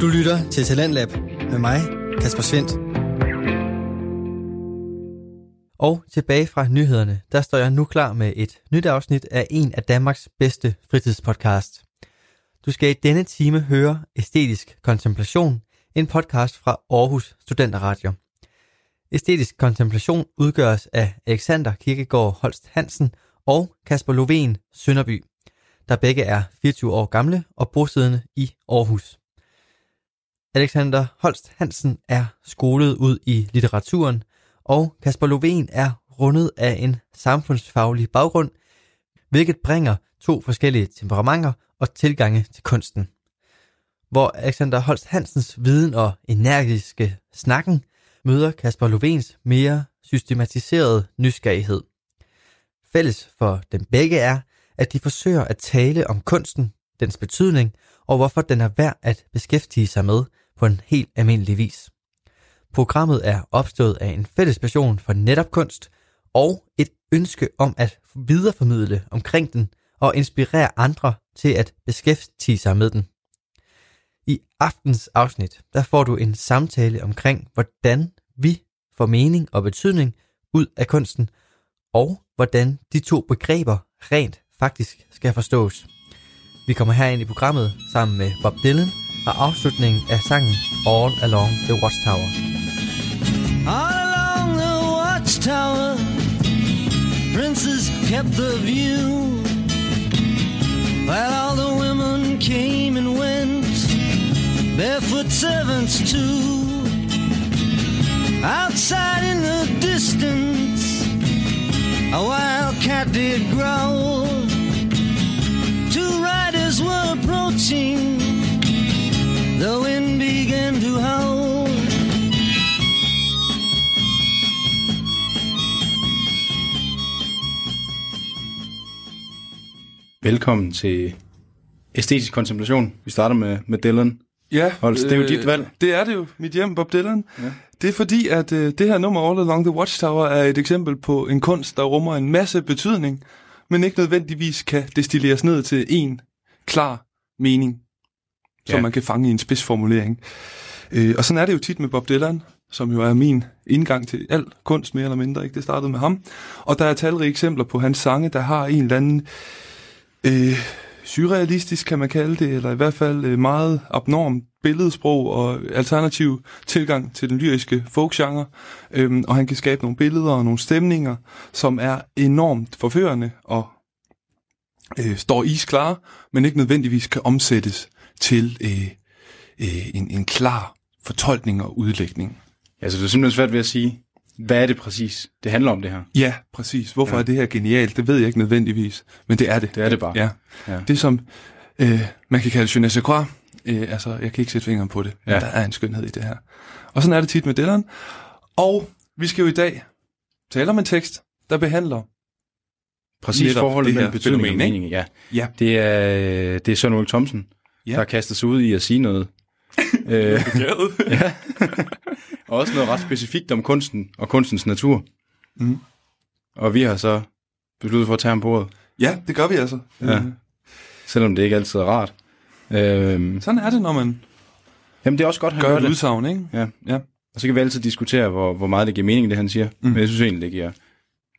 Du lytter til Talentlab med mig, Kasper Svendt. Og tilbage fra nyhederne, der står jeg nu klar med et nyt afsnit af en af Danmarks bedste fritidspodcast. Du skal i denne time høre Æstetisk Kontemplation, en podcast fra Aarhus Studenterradio. Æstetisk Kontemplation udgøres af Alexander Kirkegaard Holst Hansen og Kasper Lovén Sønderby, der begge er 24 år gamle og bosiddende i Aarhus. Alexander Holst Hansen er skolet ud i litteraturen, og Kasper Lovén er rundet af en samfundsfaglig baggrund, hvilket bringer to forskellige temperamenter og tilgange til kunsten. Hvor Alexander Holst Hansens viden og energiske snakken møder Kasper Lovens mere systematiserede nysgerrighed. Fælles for dem begge er, at de forsøger at tale om kunsten, dens betydning og hvorfor den er værd at beskæftige sig med på en helt almindelig vis. Programmet er opstået af en fælles passion for netop kunst og et ønske om at videreformidle omkring den og inspirere andre til at beskæftige sig med den. I aftens afsnit, der får du en samtale omkring, hvordan vi får mening og betydning ud af kunsten, og hvordan de to begreber rent faktisk skal forstås. Vi kommer her ind i programmet sammen med Bob Dylan og afslutningen af sangen All Along the Watchtower. All along the watchtower, princes kept the view. While all the women came and went, barefoot servants too. Outside in the distance, a wild cat did growl. Velkommen til Æstetisk Kontemplation. Vi starter med, med Dylan. Ja, Holst, det er jo dit valg. Det er det jo, mit hjem, Bob Dylan. Ja. Det er fordi, at øh, det her nummer All Along the Watchtower er et eksempel på en kunst, der rummer en masse betydning, men ikke nødvendigvis kan destilleres ned til en klar mening, som Ja. man kan fange i en spidsformulering. Øh, og sådan er det jo tit med Bob Dylan, som jo er min indgang til al kunst, mere eller mindre. Ikke? Det startede med ham. Og der er talrige eksempler på hans sange, der har en eller anden øh, surrealistisk, kan man kalde det, eller i hvert fald øh, meget abnorm billedsprog og alternativ tilgang til den lyriske folkgenre. Øhm, og han kan skabe nogle billeder og nogle stemninger, som er enormt forførende og øh, står isklare, men ikke nødvendigvis kan omsættes til øh, øh, en, en klar fortolkning og udlægning. Altså, det er simpelthen svært ved at sige, hvad er det præcis, det handler om det her? Ja, præcis. Hvorfor ja. Er det her genialt? Det ved jeg ikke nødvendigvis, men det er det. Det er det bare. Ja. Ja. Det som øh, man kan kalde je ne sais quoi, øh, altså jeg kan ikke sætte fingeren på det, men Ja. der er en skønhed i det her. Og sådan er det tit med Dylan. Og vi skal jo i dag tale om en tekst, der behandler, Præcis Netop forholdet det mellem betydning og fænomen, ikke? mening, ja. ja, Det er, det er Søren Ulrik Thomsen, Ja. ja. der kaster sig ud i at sige noget. øh, ja. og også noget ret specifikt om kunsten og kunstens natur. Mm. Og vi har så besluttet for at tage ham på ordet, ja, det gør vi altså. Ja. Øh, selvom det ikke altid er rart. Øh, Sådan er det, når man jamen, det er også godt, han gør gør et det. udsagn, ikke? Ja. Ja. Og så kan vi altid diskutere, hvor, hvor meget det giver mening, det han siger. Mm. Mm. Men jeg synes egentlig, det giver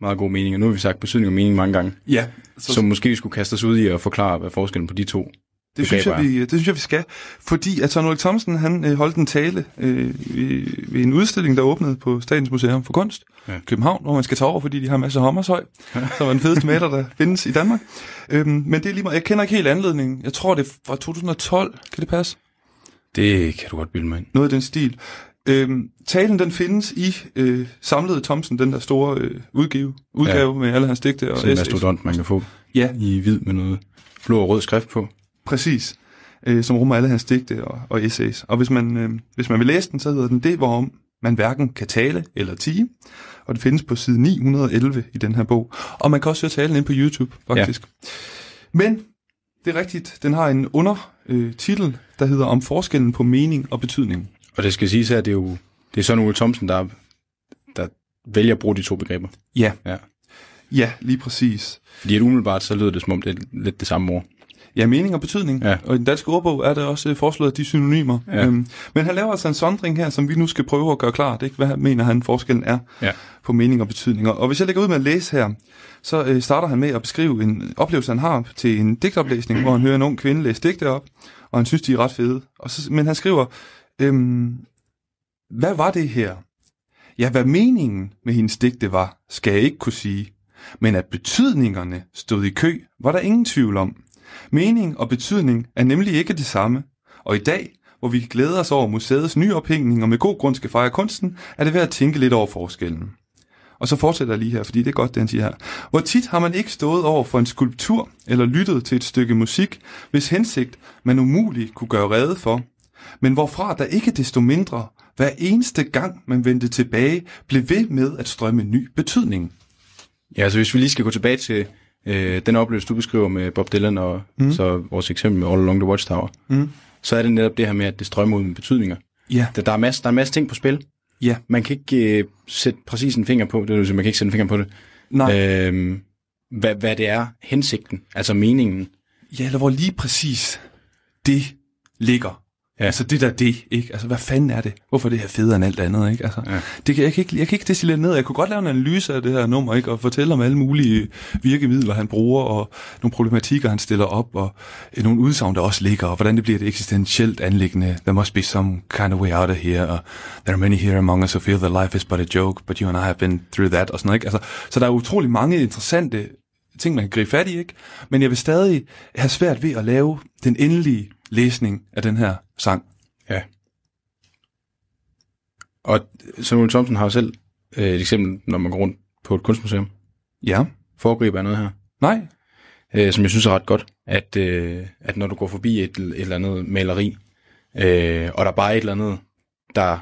meget god mening. Og nu har vi sagt betydning og mening mange gange. Ja, Så, så, så måske vi skulle kaste os ud i at forklare, hvad forskellen på de to det, synes jeg, vi, det synes jeg, vi skal. Fordi at Søren Ulrik Thomsen, han øh, holdt en tale øh, ved, en udstilling, der åbnede på Statens Museum for Kunst, ja. Ja. København, hvor man skal tage over, fordi de har masser af Hommershøj, som er den fedeste maler, der findes i Danmark. Øhm, men det er lige meget, jeg kender ikke helt anledningen. Jeg tror, det fra 2012. Kan det passe? Det kan du godt bilde mig ind. Noget af den stil. Øhm, talen, den findes i øh, samlede Thomsen, den der store øh, udgave, udgave ja. med alle hans digte og Sådan en essays. mastodont, man kan få Ja, i hvid med noget blå og rød skrift på. Præcis. Øh, som rummer alle hans digte og, og essays. Og hvis man, øh, hvis man vil læse den, så hedder den det, hvorom man hverken kan tale eller tige. Og det findes på side 911 i den her bog. Og man kan også høre talen ind på YouTube, faktisk. Ja. Men det er rigtigt, den har en undertitel, øh, der hedder Om forskellen på mening og betydning. Og det skal siges her, det er jo det er sådan Ole Thomsen, der, der vælger at bruge de to begreber. Ja, Ja. ja lige præcis. Fordi at umiddelbart, så lyder det som om, det er lidt det samme ord. Ja, mening og betydning. Ja. Og i den danske ordbog er det også øh, foreslået, de er synonymer. Ja. Øhm, men han laver altså en sondring her, som vi nu skal prøve at gøre klart. Ikke? Hvad mener han forskellen er Ja. på mening og betydning. Og hvis jeg lægger ud med at læse her, så øh, starter han med at beskrive en oplevelse, han har til en digtoplæsning, hvor han hører en ung kvinde læse digte op, og han synes, de er ret fede. Og så, men han skriver, øhm, hvad var det her? Ja, hvad meningen med hendes digte var, skal jeg ikke kunne sige. Men at betydningerne stod i kø, var der ingen tvivl om. Mening og betydning er nemlig ikke det samme. Og i dag, hvor vi glæder os over museets nyophængning og med god grund skal fejre kunsten, er det værd at tænke lidt over forskellen. Og så fortsætter jeg lige her, fordi det er godt, det han siger her. Hvor tit har man ikke stået over for en skulptur eller lyttet til et stykke musik, hvis hensigt man umuligt kunne gøre rede for, men hvorfra der ikke desto mindre, hver eneste gang man vendte tilbage, blev ved med at strømme ny betydning. Ja, altså hvis vi lige skal gå tilbage til øh, den oplevelse, du beskriver med Bob Dylan, og mm. så vores eksempel med All Along the Watchtower, Mm. så er det netop det her med, at det strømmer ud med betydninger. Ja, Der, der, er, masse, der er masse ting på spil. ja, Man kan ikke øh, sætte præcis en finger på, det vil sige, man kan ikke sætte en finger på det, nej, øh, hvad, hvad det er hensigten, altså meningen. ja, eller hvor lige præcis det ligger. Ja. Altså det der det, ikke? Altså hvad fanden er det? Hvorfor er det her federe end alt andet, ikke? Altså, Ja. det kan, jeg, kan ikke, jeg kan ikke destillere ned. Jeg kunne godt lave en analyse af det her nummer, ikke? Og fortælle om alle mulige virkemidler, han bruger, og nogle problematikker, han stiller op, og øh, nogle udsagn, der også ligger, og hvordan det bliver et eksistentielt anlæggende. There must be some kind of way out of here, og there are many here among us who feel that life is but a joke, but you and I have been through that, og sådan noget, ikke? Altså, så der er utrolig mange interessante ting, man kan gribe fat i, ikke? Men jeg vil stadig have svært ved at lave den endelige læsning af den her sang. Ja. Og Samuel Thompson har jo selv øh, et eksempel, når man går rundt på et kunstmuseum. Ja. Foregriber noget her, Nej. øh, som jeg synes er ret godt, at, øh, at når du går forbi et, et eller andet maleri, øh, og der er bare et eller andet, der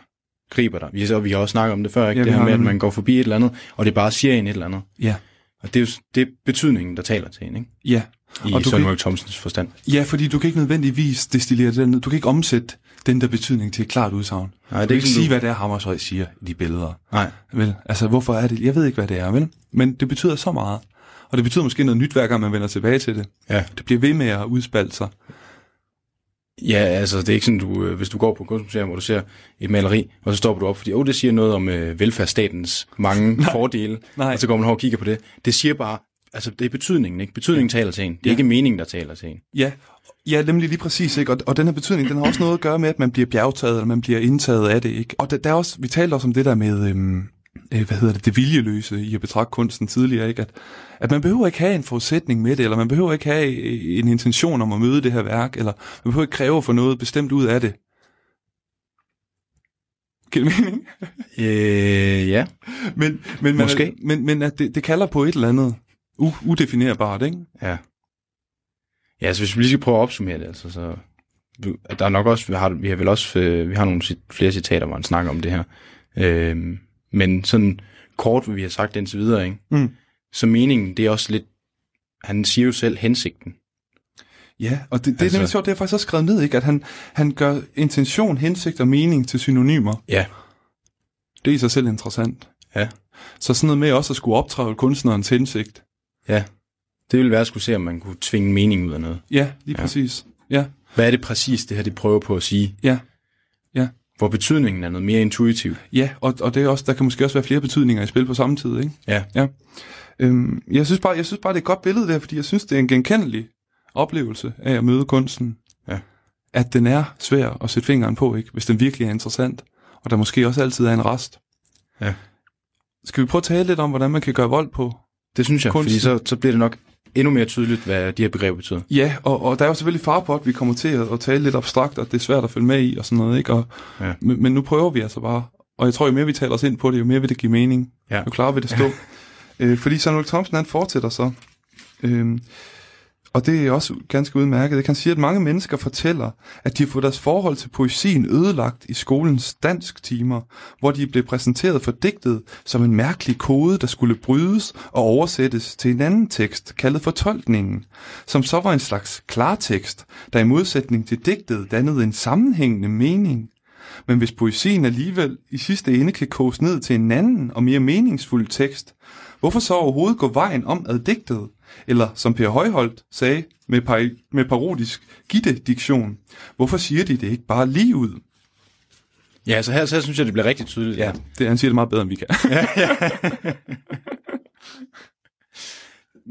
griber dig. Vi, har- vi har også snakket om det før, ikke? Ja, det her med, at man går forbi et eller andet, og det bare siger en et eller andet. Ja. Og det er jo det er betydningen, der taler til en, ikke? Ja. I Og du Samuel Thompsons forstand. Ja, fordi du kan ikke nødvendigvis destillere det ned. Du kan ikke omsætte den der betydning til et klart udsagn. Nej, Du kan ikke sige, hvad det er, Hammershøj siger i de billeder. Nej. Vel, altså hvorfor er det? Jeg ved ikke, hvad det er, vel? Men det betyder så meget. Og det betyder måske noget nyt, hver gang man vender tilbage til det. Ja. Det bliver ved med at udspalte sig. Ja, altså det er ikke sådan, du, øh, hvis du går på et kunstmuseum, hvor du ser et maleri, og så stopper du op, fordi oh, det siger noget om øh, velfærdsstatens mange nej, fordele, nej. og så går man over og kigger på det. Det siger bare, altså det er betydningen, ikke? Betydningen ja. taler til en. Det er Ja. ikke meningen, der taler til en. Ja, ja nemlig lige præcis. Ikke? Og, og den her betydning, den har også noget at gøre med, at man bliver bjergtaget, eller man bliver indtaget af det. Ikke? Og der, der er også, vi talte også om det der med, øhm, øh, hvad hedder det, det viljeløse i at betragte kunsten tidligere. Ikke? At, at man behøver ikke have en forudsætning med det, eller man behøver ikke have øh, en intention om at møde det her værk, eller man behøver ikke kræve at få noget bestemt ud af det. Giver det mening? Øh, ja. Men, men, man, Måske. men, men at det, det kalder på et eller andet u- udefinerbart, ikke? Ja. Ja, altså hvis vi lige skal prøve at opsummere det, altså, så der er nok også, vi har, vi har vel også, øh, vi har nogle flere citater, hvor han snakker om det her. Øh, men sådan kort, hvad vi har sagt indtil videre, ikke? Mm. Så meningen, det er også lidt, han siger jo selv hensigten. Ja, og det, det altså, er nemlig sjovt, det jeg faktisk også skrevet ned, ikke? at han, han gør intention, hensigt og mening til synonymer. Ja. Det er i sig selv interessant. Ja. Så sådan noget med også at skulle optræde kunstnerens hensigt. Ja. Det ville være at skulle se, om man kunne tvinge mening ud af noget. Ja, lige Ja. præcis. Ja, Hvad er det præcis, det her det prøver på at sige? ja, ja. Hvor betydningen er noget mere intuitiv. Ja, og, og det er også, der kan måske også være flere betydninger i spil på samme tid, ikke? Ja. Ja. Øhm, jeg, synes bare, jeg synes bare, det er et godt billede der, fordi jeg synes, det er en genkendelig oplevelse af at møde kunsten. Ja. At den er svær at sætte fingeren på, ikke? Hvis den virkelig er interessant. Og der måske også altid er en rest. Ja. Skal vi prøve at tale lidt om, hvordan man kan gøre vold på? Det synes jeg, Kunsten. fordi så, så bliver det nok endnu mere tydeligt, hvad de her begreber betyder. Ja, og, og der er jo selvfølgelig far på, at vi kommer til at, at tale lidt abstrakt, og det er svært at følge med i og sådan noget, ikke? Og, Ja. men, men nu prøver vi altså bare. Og jeg tror, jo mere vi taler os ind på det, jo mere vil det give mening. Ja. Jo klarere vil det stå. øh, fordi Samuel Thompson, han fortsætter så. Øhm, og det er også ganske udmærket. Jeg kan sige, at mange mennesker fortæller, at de har fået deres forhold til poesien ødelagt i skolens dansk timer, hvor de blev præsenteret for digtet som en mærkelig kode, der skulle brydes og oversættes til en anden tekst, kaldet fortolkningen, som så var en slags klartekst, der i modsætning til digtet dannede en sammenhængende mening. Men hvis poesien alligevel i sidste ende kan koges ned til en anden og mere meningsfuld tekst, hvorfor så overhovedet gå vejen om ad digtet? Eller som Per Højholdt sagde med, par- med parodisk gitte-diktion, hvorfor siger de det ikke bare lige ud? Ja, så her, så her synes jeg, det bliver rigtig tydeligt. Ja, det, han siger det meget bedre, end vi kan.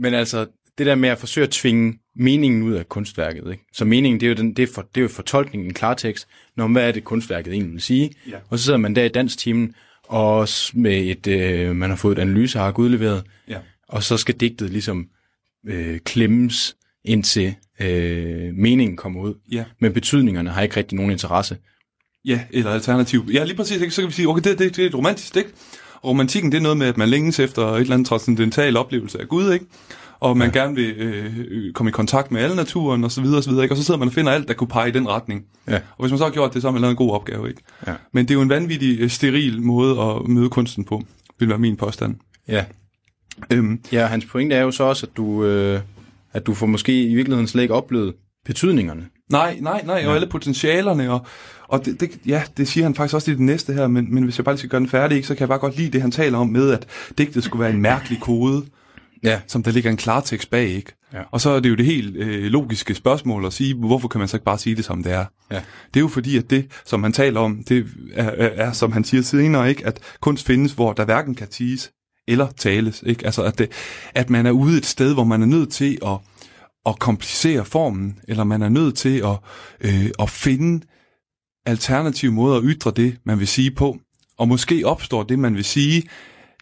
Men altså, det der med at forsøge at tvinge meningen ud af kunstværket. Ikke? Så meningen, det er jo, den, det er, for, det er jo fortolkningen, en klartekst, når hvad er det kunstværket egentlig vil sige. Ja. Og så sidder man der i danstimen, og med et, øh, man har fået et analyseark udleveret, ja. og så skal digtet ligesom øh, klemmes indtil øh, meningen kommer ud. Ja. Men betydningerne har ikke rigtig nogen interesse. Ja, eller alternativ. Ja, lige præcis. Ikke? Så kan vi sige, okay, det, det, det er et romantisk digt. Og romantikken, det er noget med, at man længes efter et eller andet transcendental oplevelse af Gud, ikke? Og man ja. gerne vil øh, øh, komme i kontakt med alle naturen, og så videre, og så videre, ikke? Og så sidder man og finder alt, der kunne pege i den retning. Ja. Og hvis man så har gjort det, så har man lavet en god opgave, ikke? Ja. Men det er jo en vanvittig øh, steril måde at møde kunsten på, vil være min påstand. Ja. Øhm, Ja, hans pointe er jo så også, at du, øh, at du får måske i virkeligheden slet ikke oplevet betydningerne. Nej, nej, nej, og alle potentialerne, og, og det, det, ja, det siger han faktisk også i det næste her, men, men hvis jeg bare lige skal gøre den færdig, ikke, så kan jeg bare godt lide det, han taler om med, at digtet skulle være en mærkelig kode, Ja. som der ligger en klartekst bag, ikke? Ja. Og så er det jo det helt øh, logiske spørgsmål at sige, hvorfor kan man så ikke bare sige det, som det er? Ja. Det er jo fordi, at det, som han taler om, det er, er, er som han siger senere, ikke? at kunst findes, hvor der hverken kan tiges eller tales. Ikke? Altså, at, det, at man er ude et sted, hvor man er nødt til at, at komplicere formen, eller man er nødt til at, øh, at finde alternative måder at ytre det, man vil sige på. Og måske opstår det, man vil sige,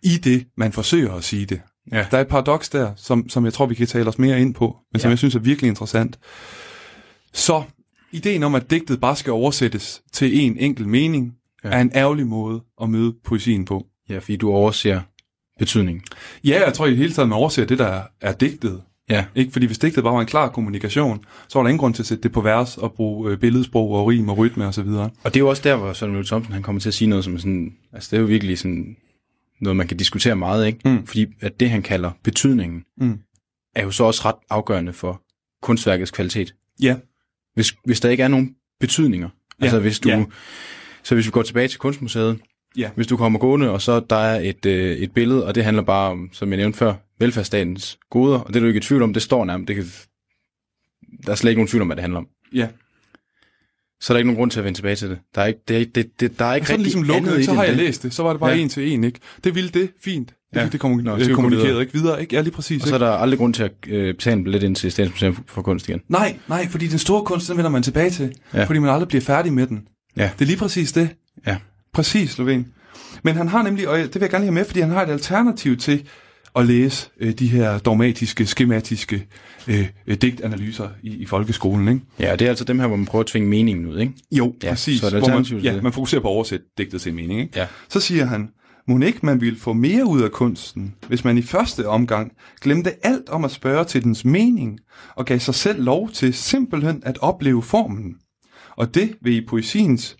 i det, man forsøger at sige det. Ja. Der er et paradoks der, som, som jeg tror, vi kan tale os mere ind på, men som Ja. jeg synes er virkelig interessant. Så ideen om, at digtet bare skal oversættes til en enkelt mening, Ja. er en ærgerlig måde at møde poesien på. Ja, fordi du overser betydningen. Ja, jeg tror i det hele taget, man overser det, der er, digtet. Ja. Ikke? Fordi hvis digtet bare var en klar kommunikation, så var der ingen grund til at sætte det på vers og bruge øh, billedsprog og rim og rytme osv. Og det er jo også der, hvor Søren Mølle Thomsen han kommer til at sige noget, som er sådan, altså det er jo virkelig sådan noget, man kan diskutere meget, ikke? Mm. Fordi at det, han kalder betydningen, Mm. er jo så også ret afgørende for kunstværkets kvalitet. Ja. Hvis, hvis der ikke er nogen betydninger, Ja. altså hvis du, Ja. så hvis vi går tilbage til Kunstmuseet, Ja. hvis du kommer gående, og så der er et, øh, et billede, og det handler bare om, som jeg nævnte før, velfærdsstatens goder, og det er du ikke i tvivl om, det står nærmest, det kan, der er slet ikke nogen tvivl om, hvad det handler om. Ja. Så er der ikke nogen grund til at vende tilbage til det. Der er ikke, det, er- det, det, der er ikke Så er det ligesom lukket, så det har jeg det. læst det, så var det bare Ja. en til en, ikke? Det ville det, fint. Det, Ja. det kommunik- Nå, så øh, kommunikerede videre. ikke videre, ikke? Ja, lige præcis. Og så er Ikke? der aldrig grund til at øh, betale en billet ind til Statens for, Kunst igen. Nej, nej, fordi den store kunst, den vender man tilbage til, ja. fordi man aldrig bliver færdig med den. Ja. Det er lige præcis det. Ja. Præcis, Loven. Men han har nemlig, og det vil jeg gerne lige have med, fordi han har et alternativ til at læse øh, de her dogmatiske, skematiske øh, øh, digtanalyser i, i folkeskolen, ikke? Ja, det er altså dem her, hvor man prøver at tvinge meningen ud, ikke? Jo, Ja, præcis. så er hvor man, ja, man fokuserer på at oversætte digtet til en mening, ikke? Ja. Så siger han, må ikke man ville få mere ud af kunsten, hvis man i første omgang glemte alt om at spørge til dens mening, og gav sig selv lov til simpelthen at opleve formen. Og det vil i poesiens,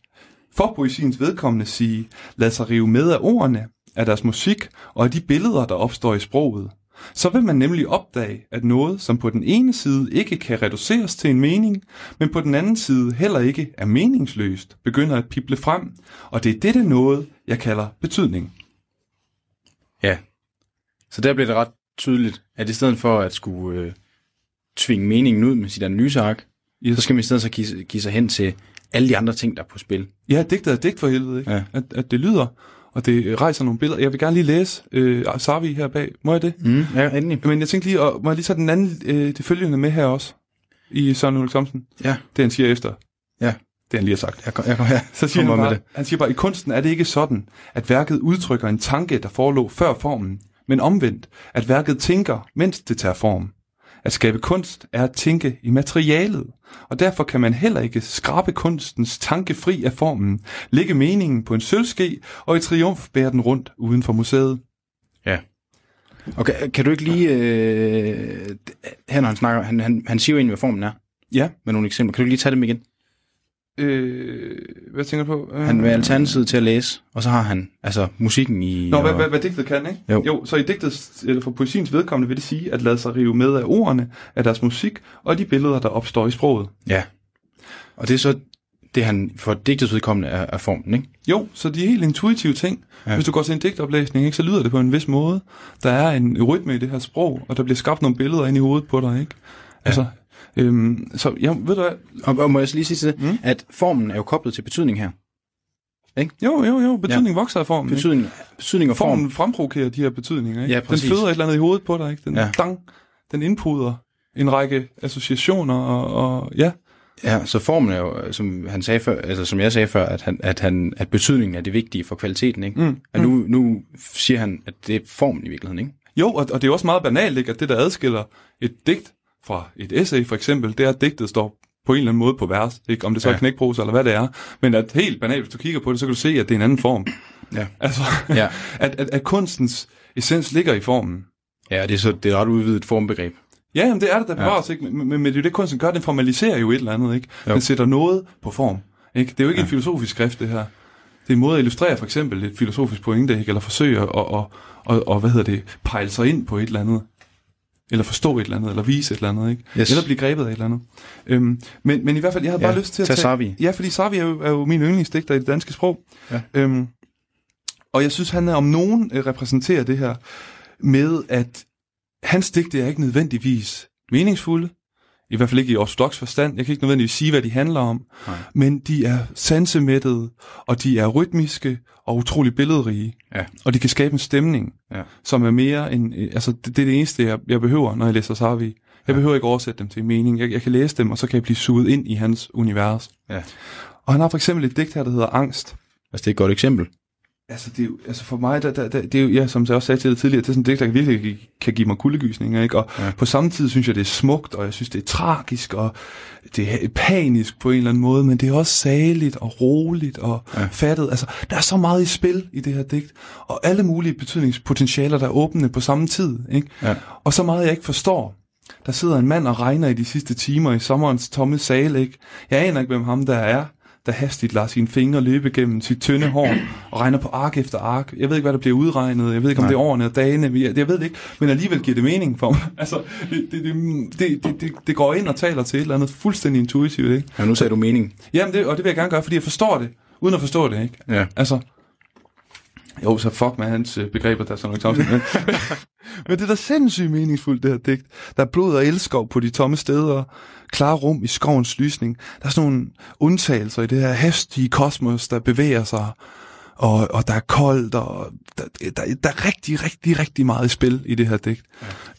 for poesiens vedkommende sige, lad sig rive med af ordene, af deres musik og af de billeder, der opstår i sproget. Så vil man nemlig opdage, at noget, som på den ene side ikke kan reduceres til en mening, men på den anden side heller ikke er meningsløst, begynder at pible frem, og det er dette noget, jeg kalder betydning. Ja. Så der bliver det ret tydeligt, at i stedet for at skulle øh, tvinge meningen ud med sit analyseark, Yes. så skal man i stedet så give, give sig hen til alle de andre ting, der er på spil. Ja, digtet er digt for helvede, ikke? Ja. At, at det lyder, og det rejser nogle billeder. Jeg vil gerne lige læse øh, Sarvi her bag. Må jeg det? Mm, ja, endelig. Men jeg tænkte lige, og må jeg lige tage den anden, øh, det følgende med her også, i Søren Ulrik Thomsen? Ja, Det han siger efter. Ja. Det han lige har sagt. jeg, kom, jeg, kom, ja. Så siger Kom han bare, han siger bare, i kunsten er det ikke sådan, at værket udtrykker en tanke, der forelå før formen, men omvendt, at værket tænker, mens det tager form. At skabe kunst er at tænke i materialet, og derfor kan man heller ikke skrabe kunstens tanke fri af formen, lægge meningen på en sølvske og i triumf bære den rundt uden for museet. Ja. Okay, kan du ikke lige... Øh, her når han snakker, han, han, han siger jo egentlig, hvad formen er, Ja. med nogle eksempler. Kan du lige tage dem igen? Øh, hvad tænker du på? Øh, Han vil alternativet til at læse, og så har han altså musikken i... Nå, og, hvad, hvad, hvad digtet kan, ikke? Jo. jo. så i digtet, eller for poesiens vedkommende, vil det sige, at lade sig rive med af ordene, af deres musik, og de billeder, der opstår i sproget. Ja. Og det er så det han for digtets udkommende er, er formen, ikke? Jo, så de er helt intuitive ting. Ja. Ja. Hvis du går til en digtoplæsning, ikke, så lyder det på en vis måde. Der er en rytme i det her sprog, og der bliver skabt nogle billeder ind i hovedet på dig, ikke? Altså, øhm, så ja, ved du hvad? Og, og må jeg så lige sige til det, Mm. mm. at formen er jo koblet til betydning her. Jo, jo, jo, betydning ja. vokser af formen. ikke? Betydning, betydning og form. Formen fremprovokerer de her betydninger, ikke? Ja, Den præcis. føder et eller andet i hovedet på dig, ikke? Den, ja. Ja. dang, den indpuder en række associationer, og, og ja, Ja, så formen er jo, som han sagde før, altså som jeg sagde før, at, han, at, han, at betydningen er det vigtige for kvaliteten, ikke? Mm, Og nu, nu siger han, at det er formen i virkeligheden, ikke? Jo, og, og det er også meget banalt, ikke, at det, der adskiller et digt fra et essay, for eksempel, det er, at digtet står på en eller anden måde på vers, ikke? om det så ja. Ja. er knækprosa eller hvad det er. Men at helt banalt, hvis du kigger på det, så kan du se, at det er en anden form. Ja. Altså, Ja, at, at, at kunstens essens ligger i formen. ja det er så det er et ret udvidet formbegreb. Ja, jamen, det er det Ja. bevares, ikke? Men, men, men det er det, kunsten gør, den formaliserer jo et eller andet, ikke? Jo. Den sætter noget på form, ikke? Det er jo ikke ja. Ja. en filosofisk skrift, det her. Det er en måde at illustrere for eksempel et filosofisk pointe, ikke? Eller forsøge at, og, og, og, hvad hedder det, pejle sig ind på et eller andet. Eller forstå et eller andet, eller vise et eller andet, ikke? Yes. Eller blive grebet af et eller andet. Øhm, men, men i hvert fald, jeg havde Ja, bare lyst til at tag tage... Sarvi. Ja, fordi Sarvi er jo, er jo min yndlingsdigter i det danske sprog. Ja. Øhm, og jeg synes, han er om nogen øh, repræsenterer det her med, at hans digte er ikke nødvendigvis meningsfulde. I hvert fald ikke i ortodox forstand. Jeg kan ikke nødvendigvis sige, hvad de handler om. Nej. Men de er sansemættede, og de er rytmiske og utrolig billedrige. Ja. Og de kan skabe en stemning, Ja. som er mere end... øh, Altså, det, det er det eneste, jeg, jeg behøver, når jeg læser Sarvi. Jeg Ja. behøver ikke oversætte dem til en mening. Jeg, jeg kan læse dem, og så kan jeg blive suget ind i hans univers. Ja. Og han har for eksempel et digt her, der hedder Angst. Altså, det er et godt eksempel. Altså, det er jo, altså for mig, der, der, der, det er jo, ja, som jeg også sagde til dig tidligere, det er sådan et digt, der virkelig kan, give mig kuldegysninger, ikke? Og ja. På samme tid synes jeg, det er smukt, og jeg synes, det er tragisk, og det er panisk på en eller anden måde, men det er også saligt og roligt og ja. Ja. fattet. Altså, der er så meget i spil i det her digt, og alle mulige betydningspotentialer, der er åbne på samme tid, ikke? Ja. Og så meget, jeg ikke forstår. Der sidder en mand og regner i de sidste timer i sommerens tomme sal, ikke? Jeg aner ikke, hvem ham der er, der hastigt lader sine fingre løbe gennem sit tynde hår og regner på ark efter ark. Jeg ved ikke, hvad der bliver udregnet. Jeg ved ikke, om Nej. det er årene og dagene. Jeg, jeg ved det ikke, men alligevel giver det mening for mig. Altså, det, det, det, det, det, det, det går ind og taler til et eller andet fuldstændig intuitivt, ikke? Ja, nu sagde du mening. Jamen, det, og det vil jeg gerne gøre, fordi jeg forstår det, uden at forstå det, ikke? Ja. Altså, jo, så fuck med hans øh, begreber, der er sådan noget men, det er da sindssygt meningsfuldt, det her digt. Der er blod og elskov på de tomme steder, klare rum i skovens lysning. Der er sådan nogle undtagelser i det her hastige kosmos, der bevæger sig, og, og der er koldt, og der, der, der er rigtig, rigtig, rigtig meget i spil i det her digt.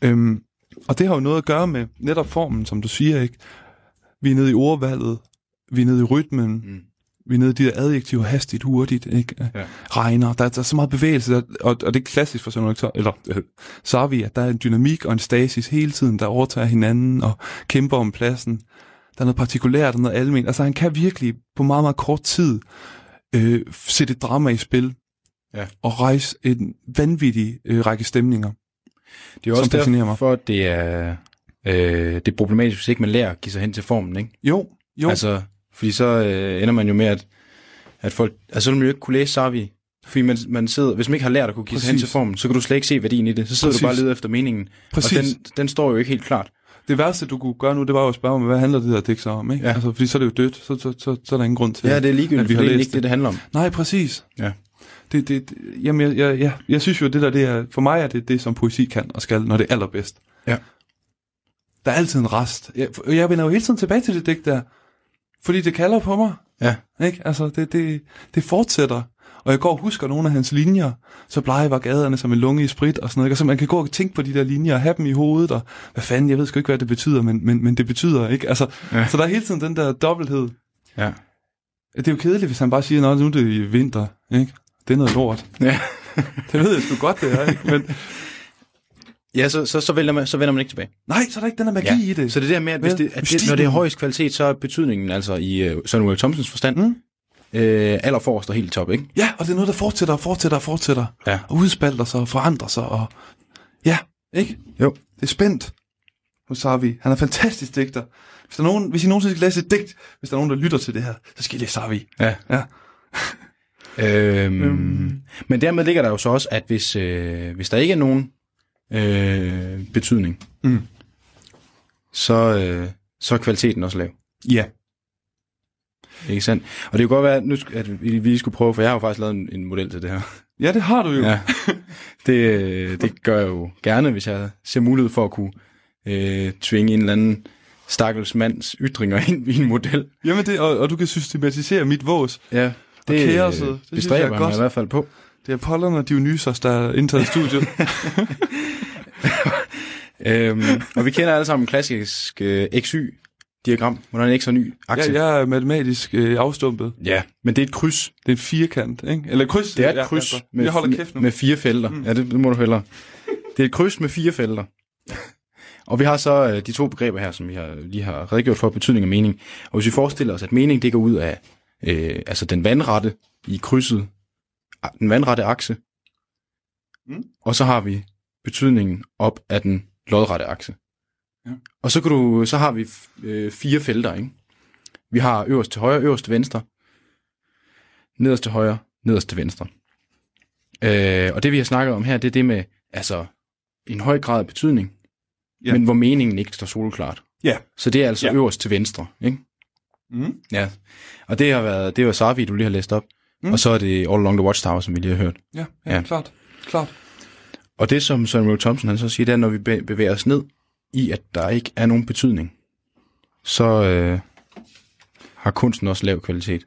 Ja. Øhm, og det har jo noget at gøre med netop formen, som du siger, ikke? Vi er nede i ordvalget, vi er nede i rytmen, Mm. Vi er nede i de der adjektiver hastigt, hurtigt, ikke? Ja. Regner, der, der er så meget bevægelse, der, og, og det er klassisk for sådan noget, eller øh, Sarvi, at der er en dynamik og en stasis hele tiden, der overtager hinanden og kæmper om pladsen. Der er noget partikulært og noget almen. Altså han kan virkelig på meget, meget kort tid øh, sætte et drama i spil Ja. og rejse en vanvittig øh, række stemninger. Det er også mig. derfor, at det er, øh, det er problematisk, hvis ikke man lærer at give sig hen til formen, ikke? Jo, jo. Altså, fordi så øh, ender man jo med, at, at folk... Altså, så vil man jo ikke kunne læse Sarvi. Fordi man, man sidder, hvis man ikke har lært at kunne give sig hen til formen, så kan du slet ikke se værdien i det. Så sidder Præcis. du bare og leder efter meningen. Præcis. Og den, den står jo ikke helt klart. Det værste, du kunne gøre nu, det var jo at spørge mig, hvad handler det her digt så om? Ikke? Ja. Altså, fordi så er det jo dødt, så, så, så, så er der ingen grund til Ja, det er at ligegyldigt, vi for har det er ikke det, det handler om. Nej, præcis. Ja. Det, det, det, jamen, jeg, jeg, jeg, jeg synes jo, at det der, det er, for mig er det det, som poesi kan og skal, når det er allerbedst. Ja. Der er altid en rest. Jeg, jeg vender jo hele tiden tilbage til det digt der, fordi det kalder på mig. Ja. Ikke? Altså, det, det, det fortsætter. Og jeg går og husker nogle af hans linjer, så blege var gaderne som en lunge i sprit og sådan noget. Ikke? Og så man kan gå og tænke på de der linjer og have dem i hovedet, og hvad fanden, jeg ved sgu ikke, hvad det betyder, men, men, men det betyder, ikke? Altså, Ja. Så der er hele tiden den der dobbelthed. Ja. Det er jo kedeligt, hvis han bare siger, at nu er det vinter, ikke? Det er noget lort. Ja. Det ved jeg sgu godt, det er, ikke? Men Ja, så, så, så, vender man, så vender man ikke tilbage. nej, så er der ikke den der magi Ja. i det. Så det der med, at, hvis det, at det, når det er højst kvalitet, så er betydningen altså i uh, Søren Ulla Thomsens forstand Mm. øh, allerforrest og helt top, ikke? Ja, og det er noget, der fortsætter og fortsætter og fortsætter. Ja. Og udspalter sig og forandrer sig. Og... Ja, ikke? Jo. Det er spændt hos Sarvi. Han er fantastisk digter. Hvis, der er nogen, hvis I nogensinde skal læse et digt, hvis der er nogen, der lytter til det her, så skal I læse Sarvi. Ja. Ja. Øhm, Øhm. Men dermed ligger der jo så også, at hvis, øh, hvis der ikke er nogen øh, betydning, Mm. så, øh, så er kvaliteten også lav. Ja. Ikke sandt? Og det kunne godt være, at, nu, at vi skulle prøve, for jeg har jo faktisk lavet en, en model til det her. Ja, det har du jo. Ja. Det, øh, det gør jeg jo gerne, hvis jeg ser mulighed for at kunne øh, tvinge en eller anden stakkels mands ytringer ind i en model. Jamen det, og, og du kan systematisere mit vås. Ja, det kaoset, øh, det jeg bestræber er jeg godt. i hvert fald på. Det er Apollon og Dionysos, der er indtaget i studiet. Øhm, og vi kender alle sammen klassisk øh, XY-diagram, hvordan en X og en Y akse. ja, jeg er matematisk øh, afstumpet. ja, men det er et kryds. Det er en firkant, ikke? Eller kryds. Det er et ja, kryds ja, med, jeg holder kæft nu. med fire felter. Mm. Ja, det, det må du hellere. Det er et kryds med fire felter. Og vi har så øh, de to begreber her, som vi har, lige har redegjort for, betydning og mening. Og hvis vi forestiller os, at mening det går ud af øh, altså den vandrette i krydset, den vandrette akse, Mm. og så har vi betydningen op af den lodrette akse. Ja. Og så, kan du, så har vi øh, fire felter, ikke? Vi har øverst til højre, øverst til venstre, nederst til højre, nederst til venstre. Øh, og det vi har snakket om her, det er det med altså en høj grad af betydning, Ja. men hvor meningen ikke står solklart. Ja. Så det er altså ja. øverst til venstre, ikke? Mm. Ja. Og det har været, det var Savi, du lige har læst op. Mm. Og så er det All Along the Watchtower, som vi lige har hørt. Ja, ja, Ja. klart. Klart. Og det, som Rowe Thompson han så siger, det er, når vi be- bevæger os ned i, at der ikke er nogen betydning, så øh, har kunsten også lav kvalitet.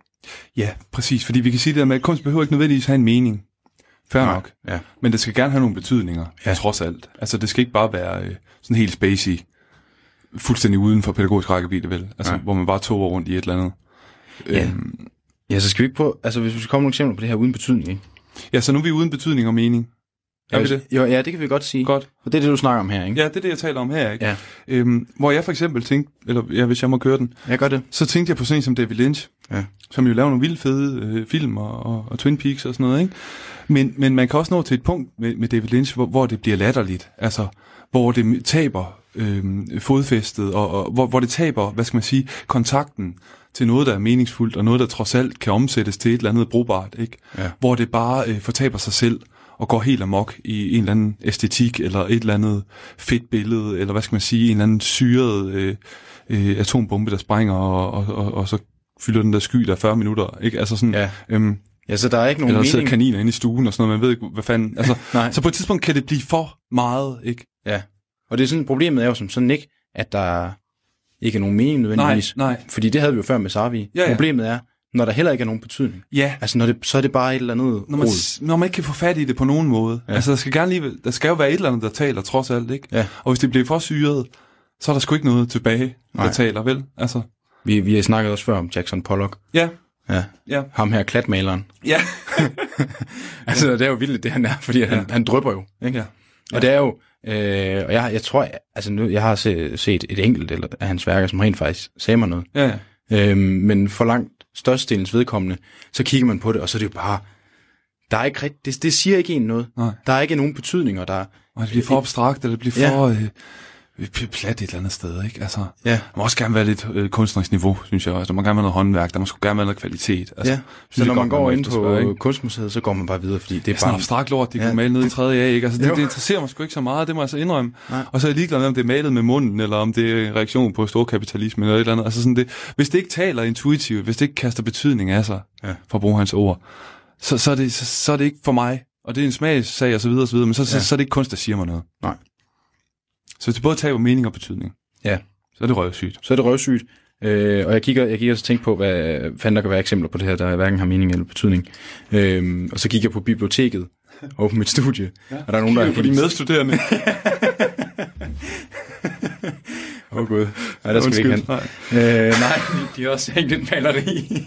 Ja, præcis. Fordi vi kan sige det der med, at kunst behøver ikke nødvendigvis have en mening. Fair Nej. nok. Ja. Men det skal gerne have nogle betydninger, ja. Trods alt. Altså, det skal ikke bare være øh, sådan helt spacey, fuldstændig uden for pædagogisk rækkevidde, vel? Altså, Nej. hvor man bare toger rundt i et eller andet. Ja. Øhm, Ja, så skal vi ikke på, altså hvis vi skal komme nogle eksempler på det her uden betydning, ikke? ja, så nu er vi uden betydning og mening. Er vi det? Jo, ja, det kan vi godt sige. Godt. For det er det, du snakker om her, ikke? Ja, det er det, jeg taler om her, ikke? Ja. Øhm, hvor jeg for eksempel tænkte, eller ja, hvis jeg må køre den, Jeg gør det. så tænkte jeg på sådan som David Lynch, Ja. som jo laver nogle vildt fede øh, film og, og, og Twin Peaks og sådan noget, ikke? Men, men man kan også nå til et punkt med, med David Lynch, hvor, hvor det bliver latterligt, altså hvor det taber øh, fodfæstet, og, og hvor, hvor det taber, hvad skal man sige, kontakten til noget, der er meningsfuldt, og noget, der trods alt kan omsættes til et eller andet brugbart, ikke? Ja. Hvor det bare øh, fortaber sig selv, og går helt amok i en eller anden æstetik, eller et eller andet fedt billede, eller hvad skal man sige, en eller anden syret øh, øh, atombombe, der sprænger, og, og, og, og så fylder den der sky der 40 minutter, ikke? Altså sådan, Ja. øhm, Ja, så der er ikke nogen eller mening. kaniner inde i stuen og sådan noget, man ved ikke, hvad fanden, altså, så på et tidspunkt kan det blive for meget, ikke? Ja. Og det er sådan, problemet er jo som sådan ikke, at der ikke er nogen mening nødvendigvis. nej. Fordi det havde vi jo før med Sarvi. Ja, ja. Problemet er, når der heller ikke er nogen betydning. Ja, Altså, når det, så er det bare et eller andet når man, rod. når man ikke kan få fat i det på nogen måde. Ja. Ja. Altså, der skal, gerne lige, der skal jo være et eller andet, der taler trods alt, ikke? Ja. Og hvis det bliver for syret, så er der sgu ikke noget tilbage, der Nej. taler, vel? Altså, Vi, vi har snakket også før om Jackson Pollock. ja, Ja. ja, Ham her, klatmaleren. ja. Altså, det er jo vildt, det han er, fordi ja. han, han drøber jo. Ikke? ja. Og det er jo, øh, og jeg, jeg tror, altså nu, jeg har se, set et enkelt eller, af hans værker, som rent faktisk sagde mig noget. Ja, ja. Øhm, men for langt størstedelens vedkommende, så kigger man på det, og så er det jo bare, der er ikke rigt, det, det siger ikke en noget. Nej. Der er ikke nogen betydninger, der Og det bliver for abstrakt, eller det bliver Ja. for øh, øh, plat et eller andet sted, ikke? Altså, Ja. der må også gerne være lidt øh, kunstnerisk niveau, synes jeg også. Der må gerne være noget håndværk, der må sgu gerne være noget kvalitet. Altså, Ja, så når man godt, går ind på ikke? kunstmuseet, så går man bare videre, fordi det er Det er sådan bare... abstrakt lort, de Ja. kunne male ned i 3. A, ikke? Altså, det, Jo. det, interesserer mig sgu ikke så meget, det må jeg så indrømme. Nej. Og så er jeg ligeglad med, om det er malet med munden, eller om det er reaktion på storkapitalisme, eller et eller andet. Altså sådan det, hvis det ikke taler intuitivt, hvis det ikke kaster betydning af sig, Ja. for at bruge hans ord, så, så, er det, så, så er det ikke for mig. Og det er en smagssag, og så videre, og så videre, men så, ja. så, Ja. så er det ikke kunst, der siger mig noget. Nej. Så hvis det både taber mening og betydning, Ja, så er det røvsygt. så er det røvsygt. Øh, og jeg kigger, jeg kigger og tænker på, hvad fanden der kan være eksempler på det her, der hverken har mening eller betydning. Øh, og så kigger jeg på biblioteket og på mit studie, ja. og der er nogen, der er på de medstuderende. Åh oh, gud, nej, der skal vi ikke hen. Nej. Øh, nej, de har også hængt et maleri.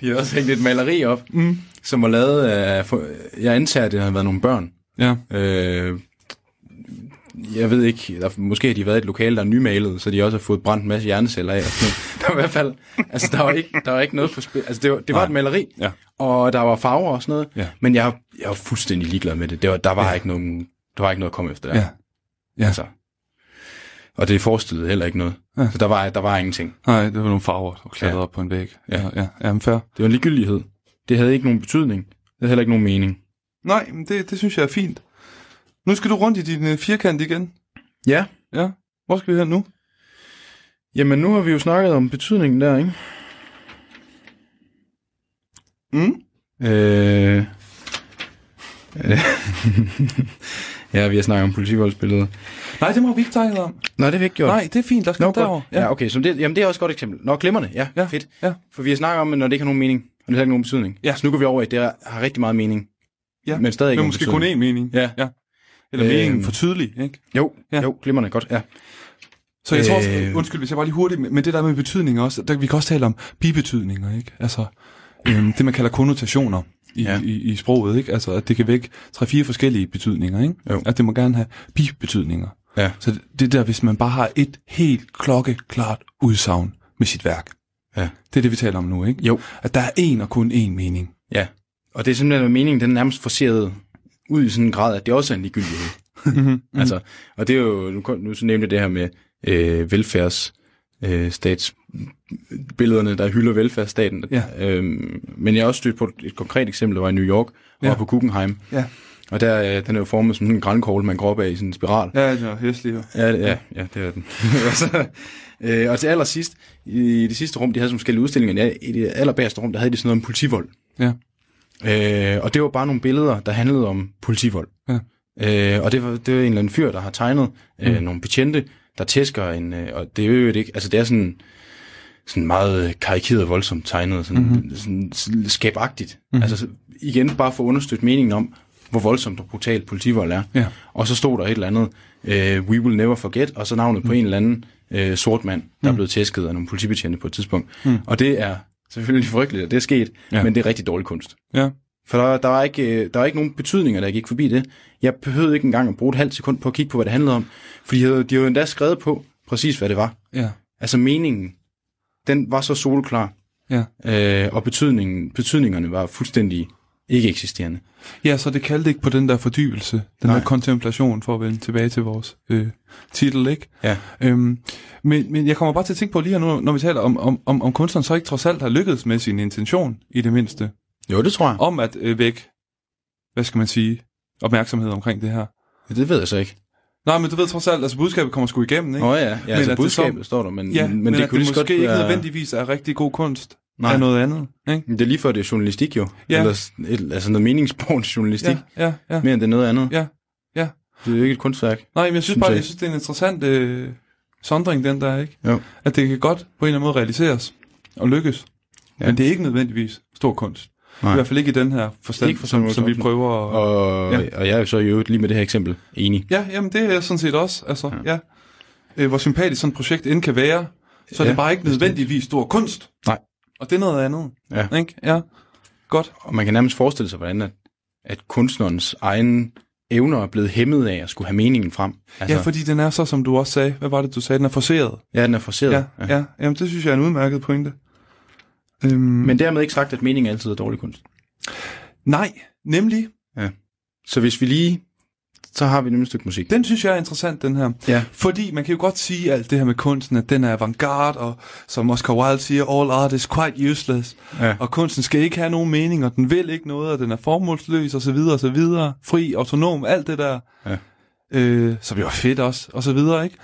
de har også hængt et maleri op, mm. som var lavet af... Jeg antager, at det har været nogle børn. Ja. Øh, jeg ved ikke, der, måske har de været i et lokale, der er nymalet, så de også har fået brændt en masse hjerneceller af. og sådan. Der var i hvert fald, altså der var ikke, der var ikke noget på spil. Altså det var, det var Nej. et maleri, Ja. og der var farver og sådan noget, Ja. men jeg, jeg var fuldstændig ligeglad med det. det var, der var Ja. ikke nogen, der var ikke noget at komme efter der. Ja. Ja. Altså. Og det forestillede heller ikke noget. Ja. Så der var, der var ingenting. Nej, det var nogle farver, der klatrede Ja. op på en væg. Ja. Ja, ja. ja men fair. Det var en ligegyldighed. Det havde ikke nogen betydning. Det havde heller ikke nogen mening. Nej, men det, det synes jeg er fint. Nu skal du rundt i din øh, firkant igen. Ja. Ja. Hvor skal vi hen nu? Jamen, nu har vi jo snakket om betydningen der, ikke? Mm? Øh, øh, ja, vi har snakket om politivoldsbilledet. Nej, det må vi ikke tale om. Nej, det har vi ikke gjort. Nej, det er fint, skal Nå, no, derover. Ja. ja, okay. Så det, jamen, det er også et godt eksempel. Nå, glimrende. Ja, Ja, fedt. ja. For vi har snakket om, at når det ikke har nogen mening, og det har ikke nogen betydning. Ja. Så nu går vi over i, at det har rigtig meget mening. Ja. Men stadig ikke Men måske kun én mening. Ja. ja. Eller Øhm. meningen for tydelig, ikke? Jo, Ja. jo, glimrende. Godt, ja. Så jeg tror også, Øh. undskyld, hvis jeg bare lige hurtigt, men det der med betydning også, der, vi kan også tale om bibetydninger, ikke? Altså, øhm, det man kalder konnotationer i, ja. I, i sproget, ikke? Altså, at det kan vække tre-fire forskellige betydninger, ikke? Jo. At det må gerne have bibetydninger. Ja. Så det, det der, hvis man bare har et helt klokkeklart udsagn med sit værk. Ja. Det er det, vi taler om nu, ikke? Jo. At der er en og kun én mening. Ja. Og det er simpelthen, at meningen den er nærmest forseret ud i sådan en grad, at det også er en ligegyldighed. Mm-hmm. Altså, og det er jo, nu, nu så nævnte det her med øh, velfærds øh, statsbillederne, der hylder velfærdsstaten. Ja. Øhm, men jeg har også stødt på et, et konkret eksempel, der var i New York, Ja. ja. på Guggenheim. Ja. Og der, øh, den er jo formet som sådan en grænkål, man går op af i sådan en spiral. Ja, det er hæsligt, jo. Ja, ja, ja, det er den. og, så, øh, og til allersidst, i det sidste rum, de havde sådan forskellige udstillinger, ja, i det allerbærste rum, der havde de sådan noget om politivold. Ja. Øh, og det var bare nogle billeder, der handlede om politivold. Ja. Øh, og det var, det var en eller anden fyr, der har tegnet øh, Mm. nogle betjente, der tæsker en, øh, og det er jo ikke, altså det er sådan, sådan meget karikeret voldsomt tegnet, sådan, Mhm. mm-hmm. sådan, skabagtigt. Mm-hmm. Altså så- igen, bare for at understøtte meningen om, hvor voldsomt og brutalt politivold er. Ja. Og så stod der et eller andet, øh, we will never forget, og så navnet mm. på en eller anden øh, sort mand, der er blevet tæsket af nogle politibetjente på et tidspunkt. Mm. Og det er selvfølgelig frygteligt, at det er sket, Ja. men det er rigtig dårlig kunst. Ja. For der, der, var ikke, øh, der var ikke nogen betydninger, der gik forbi det. Jeg behøvede ikke engang at bruge et halvt sekund på at kigge på, hvad det handlede om. For de havde, de havde endda skrevet på præcis, hvad det var. Ja. Altså meningen, den var så solklar, Ja. øh, og betydningen, betydningerne var fuldstændig ikke eksisterende. Ja, så det kaldte ikke på den der fordybelse, den Nej. der kontemplation, for at vende tilbage til vores øh, titel, ikke? Ja. Øhm, men, men jeg kommer bare til at tænke på lige her nu, når vi taler om, om, om, om kunstneren så ikke trods alt har lykkedes med sin intention, i det mindste, Jo, det tror jeg. om at øh, vække, hvad skal man sige, opmærksomhed omkring det her. Det ved jeg så ikke. Nej, men du ved trods alt, altså budskabet kommer sgu igennem, ikke? Nå ja, ja Men altså at det budskabet så- står der, men, ja, men, men det, kunne det måske ikke være- nødvendigvis er rigtig god kunst, Nej. er noget andet, ikke? Men Det er lige før det er journalistik jo. Ja. Eller et, altså noget meningsborgens journalistik. Ja, ja, ja. Mere end det er noget andet. Ja, ja. Det er jo ikke et kunstværk. Nej, men jeg synes Synes bare, jeg jeg synes, det er en interessant øh, sondring, den der, ikke? Jo. At det kan godt på en eller anden måde realiseres og lykkes. Ja. Ja. Men det er ikke nødvendigvis stor kunst. Nej. I hvert fald ikke i den her forstand, Ikke for som, som vi prøver at... Og, Ja. ja. og jeg er så i øvrigt lige med det her eksempel enig. Ja, jamen det er jeg sådan set også. Altså, ja. Ja. ja. Øh, hvor sympatisk sådan et projekt end kan være, så er det Ja, bare ikke nødvendigvis stor kunst. Nej. Og det er noget andet. Ja. Ikke? Ja. Godt. Og man kan nærmest forestille sig, hvordan at, at kunstnerens egen evner er blevet hæmmet af at skulle have meningen frem. Altså, ja, fordi den er så, som du også sagde. Hvad var det, du sagde? Den er forceret. ja, den er forseret. Ja, ja. ja. Jamen, det synes jeg er en udmærket pointe. Øhm, Men dermed ikke sagt, at meningen altid er dårlig kunst. nej, nemlig. Så hvis vi lige... Så har vi nemlig et stykke musik. Den synes jeg er interessant, den her. Ja. Fordi man kan jo godt sige alt det her med kunsten, at den er avantgarde, og som Oscar Wilde siger, all art is quite useless. Ja. Og kunsten skal ikke have nogen mening, og den vil ikke noget, og den er formålsløs, og så videre, og så videre. Fri, autonom, alt det der. Ja. Øh, som jo er fedt også, og så videre, ikke?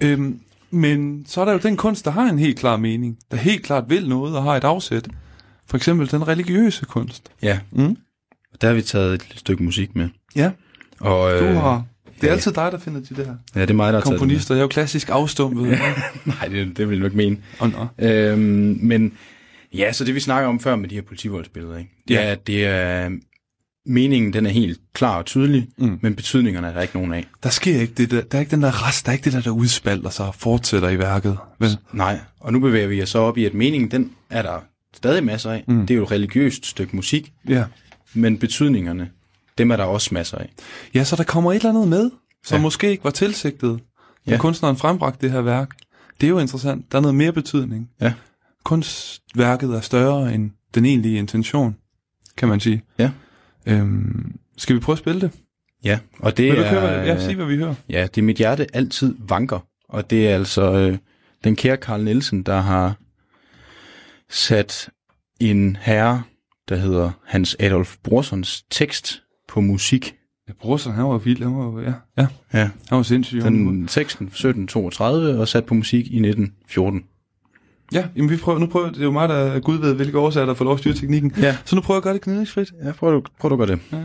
Øhm, men så er der jo den kunst, der har en helt klar mening, der helt klart vil noget og har et afsæt. For eksempel den religiøse kunst. ja. Mm. Og der har vi taget et stykke musik med. Ja, Og, du øh, har... Det er ja. altid dig, der finder de der Ja, det er mig, der komponister. Jeg er jo klassisk afstumpet. Nej, det, det vil jeg nok mene. Og, og, Øhm, men ja, så det vi snakker om før med de her politivoldsbilleder, ikke? det Ja. er, at det er, meningen den er helt klar og tydelig, Mm. men betydningerne er der ikke nogen af. Der sker ikke det der, der er ikke den der rest, der er ikke det der, der udspalter sig og fortsætter i værket. Vel? Nej, og nu bevæger vi os så op i, at meningen, den er der stadig masser af. Mm. Det er jo et religiøst stykke musik, Ja. men betydningerne, dem er der også masser af. ja, så der kommer et eller andet med, som ja. Måske ikke var tilsigtet, da Ja. kunstneren frembragte det her værk. Det er jo interessant. Der er noget mere betydning. Ja. Kunstværket er større end den egentlige intention, kan man sige. Ja. Øhm, skal vi prøve at spille det? Ja, og det Vil du er... høre, ja, sig, hvad vi hører. Ja, det er mit hjerte altid vanker, og det er altså øh, den kære Karl Nielsen, der har sat en herre, der hedder Hans Adolf Brorsons tekst på musik Ja, brorson, han var vild. Han var, ja, ja, Ja, han var sindssyg. Den teksten 1732 og sat på musik i 1914. Ja, jamen vi prøver, nu prøver, det er jo mig, der Gud ved, hvilke årsager, der får lov at styre teknikken. Ja. Så nu prøver jeg at gøre det gnidningsfrit. Ja, prøv du, prøv du at gøre det. Ja.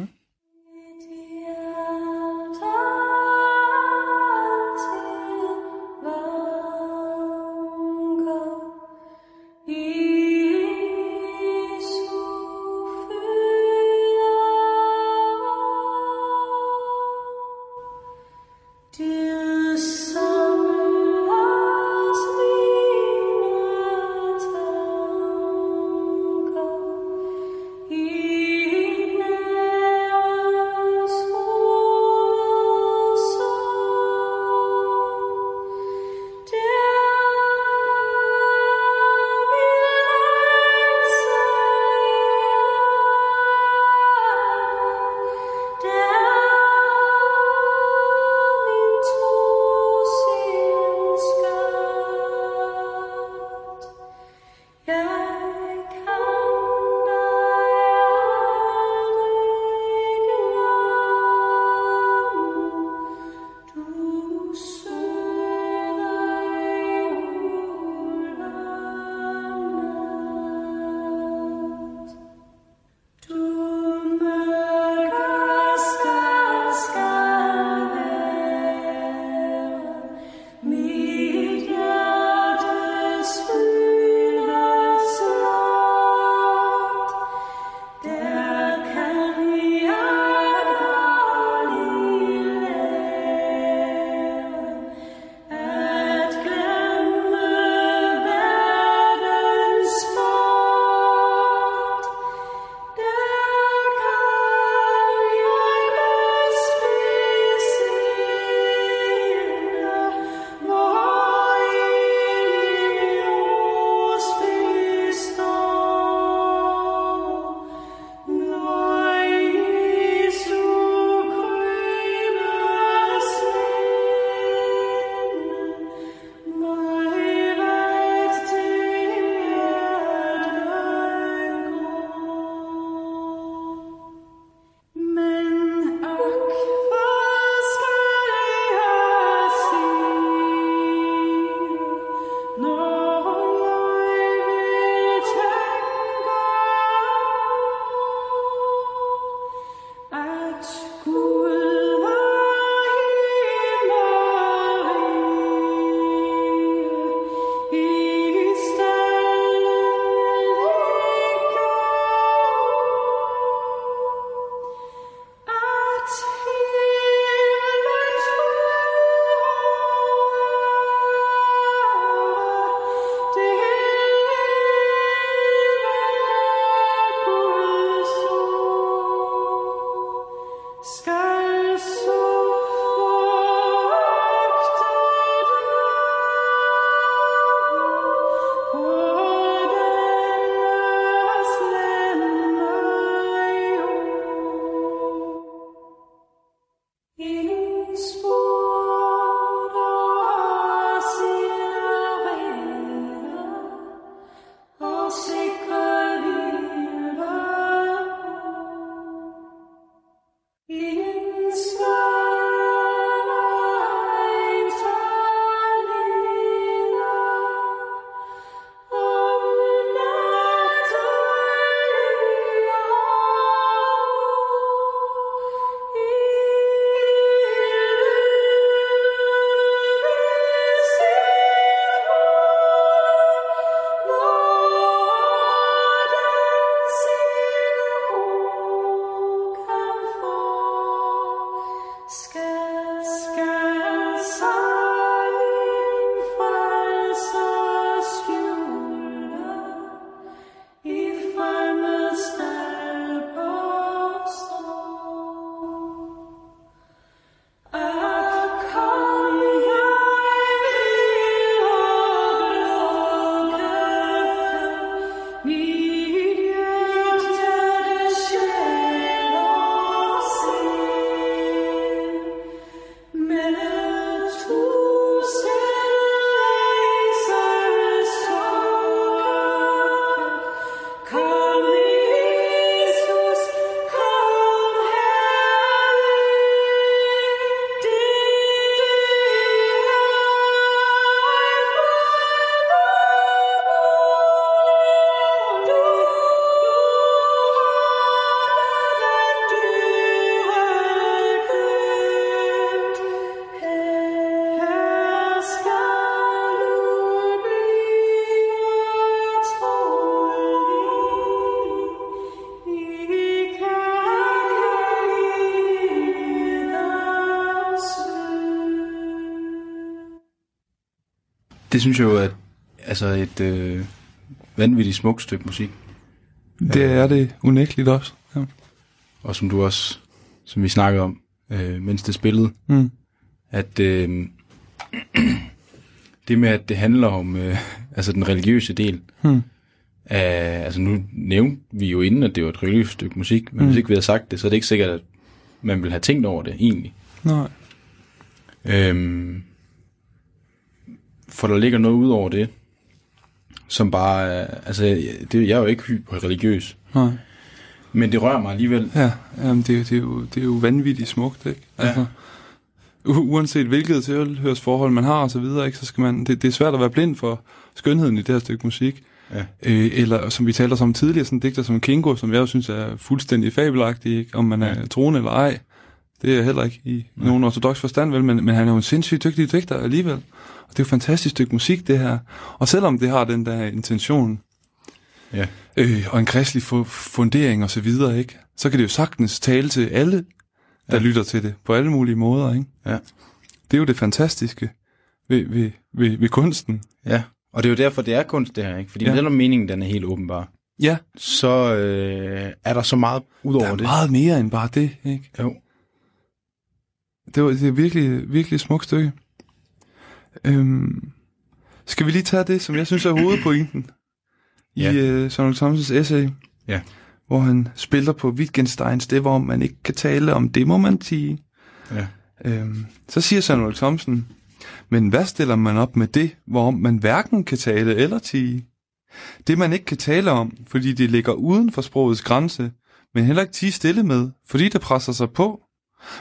Synes jeg jo er altså et øh, vanvittigt smukt stykke musik. Det er det unægteligt også. Ja. Og som du også, som vi snakkede om, øh, mens det spillede, Mm. at øh, det med, at det handler om øh, altså den religiøse del, Hmm. af, altså nu nævnte vi jo inden, at det var et religiøst stykke musik, men mm. hvis ikke vi havde sagt det, så er det ikke sikkert, at man ville have tænkt over det egentlig. Nej. Øhm, for der ligger noget ud over det, som bare er, altså det, jeg er jo ikke hyper religiøs, Nej. men det rører mig alligevel. Ja, jamen det, er- det, er jo, det er jo vanvittigt smukt, ikke? Altså, u- uanset hvilket tilhørsforhold man har og så videre, ikke, så skal man, det, det er svært at være blind for skønheden i det her stykke musik. Ja. Øh, eller som vi talte om tidligere, sådan en digter som Kingo, som jeg jo synes er fuldstændig fabelagtig, ikke? om man er Ja. troende eller ej. Det er heller ikke i Nej. nogen ortodox forstand, vel, men, men han er jo en sindssygt dygtig digter alligevel. Og det er jo et fantastisk stykke musik, det her. Og selvom det har den der intention, Ja. øh, og en kristelig fu- fundering og så videre, ikke? Så kan det jo sagtens tale til alle, der Ja. lytter til det, på alle mulige måder, ikke? Ja. Det er jo det fantastiske ved, ved, ved, ved kunsten. ja. Og det er jo derfor, det er kunst det her, ikke? Fordi Ja. selvom meningen den er helt åbenbar, Ja, så øh, er der så meget ud der over er det. meget mere end bare det, ikke? Jo. Det, var, det er virkelig, virkelig smukt stykke. Øhm, skal vi lige tage det, som jeg synes er hovedpointen Ja. i øh, Sonny Thomsens essay? Ja. Hvor han spiller på Wittgensteins, det hvor man ikke kan tale om, det må man sige. Ja. Øhm, så siger Samuel Thomsen, men hvad stiller man op med det, hvorom man hverken kan tale eller tige? Det man ikke kan tale om, fordi det ligger uden for sprogets grænse, men heller ikke tige stille med, fordi det presser sig på.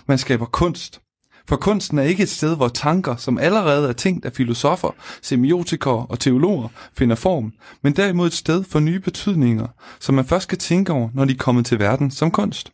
Man skaber kunst. For kunsten er ikke et sted, hvor tanker, som allerede er tænkt af filosofer, semiotikere og teologer, finder form, men derimod et sted for nye betydninger, som man først skal tænke over, når de er kommet til verden som kunst.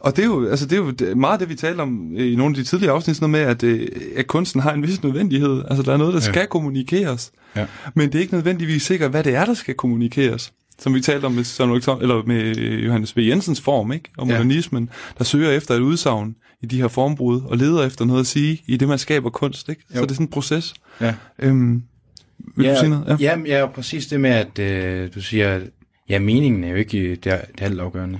Og det er jo, altså det er jo meget det, vi talte om i nogle af de tidligere afsnit, sådan noget med, at, øh, at kunsten har en vis nødvendighed. Altså der er noget, der ja. skal kommunikeres. Ja. Men det er ikke nødvendigvis sikkert, hvad det er, der skal kommunikeres. Som vi talte om med, Thom- eller med øh, Johannes V. Jensens form, ikke? Og Ja. modernismen, der søger efter et udsagn i de her formbrud, og leder efter noget at sige i det, man skaber kunst, ikke? Så Jo. det er sådan en proces. Ja. Øhm, vil ja, du sige noget? Ja, ja, ja præcis det med, at øh, du siger, at ja, meningen er jo ikke det, er, det altafgørende.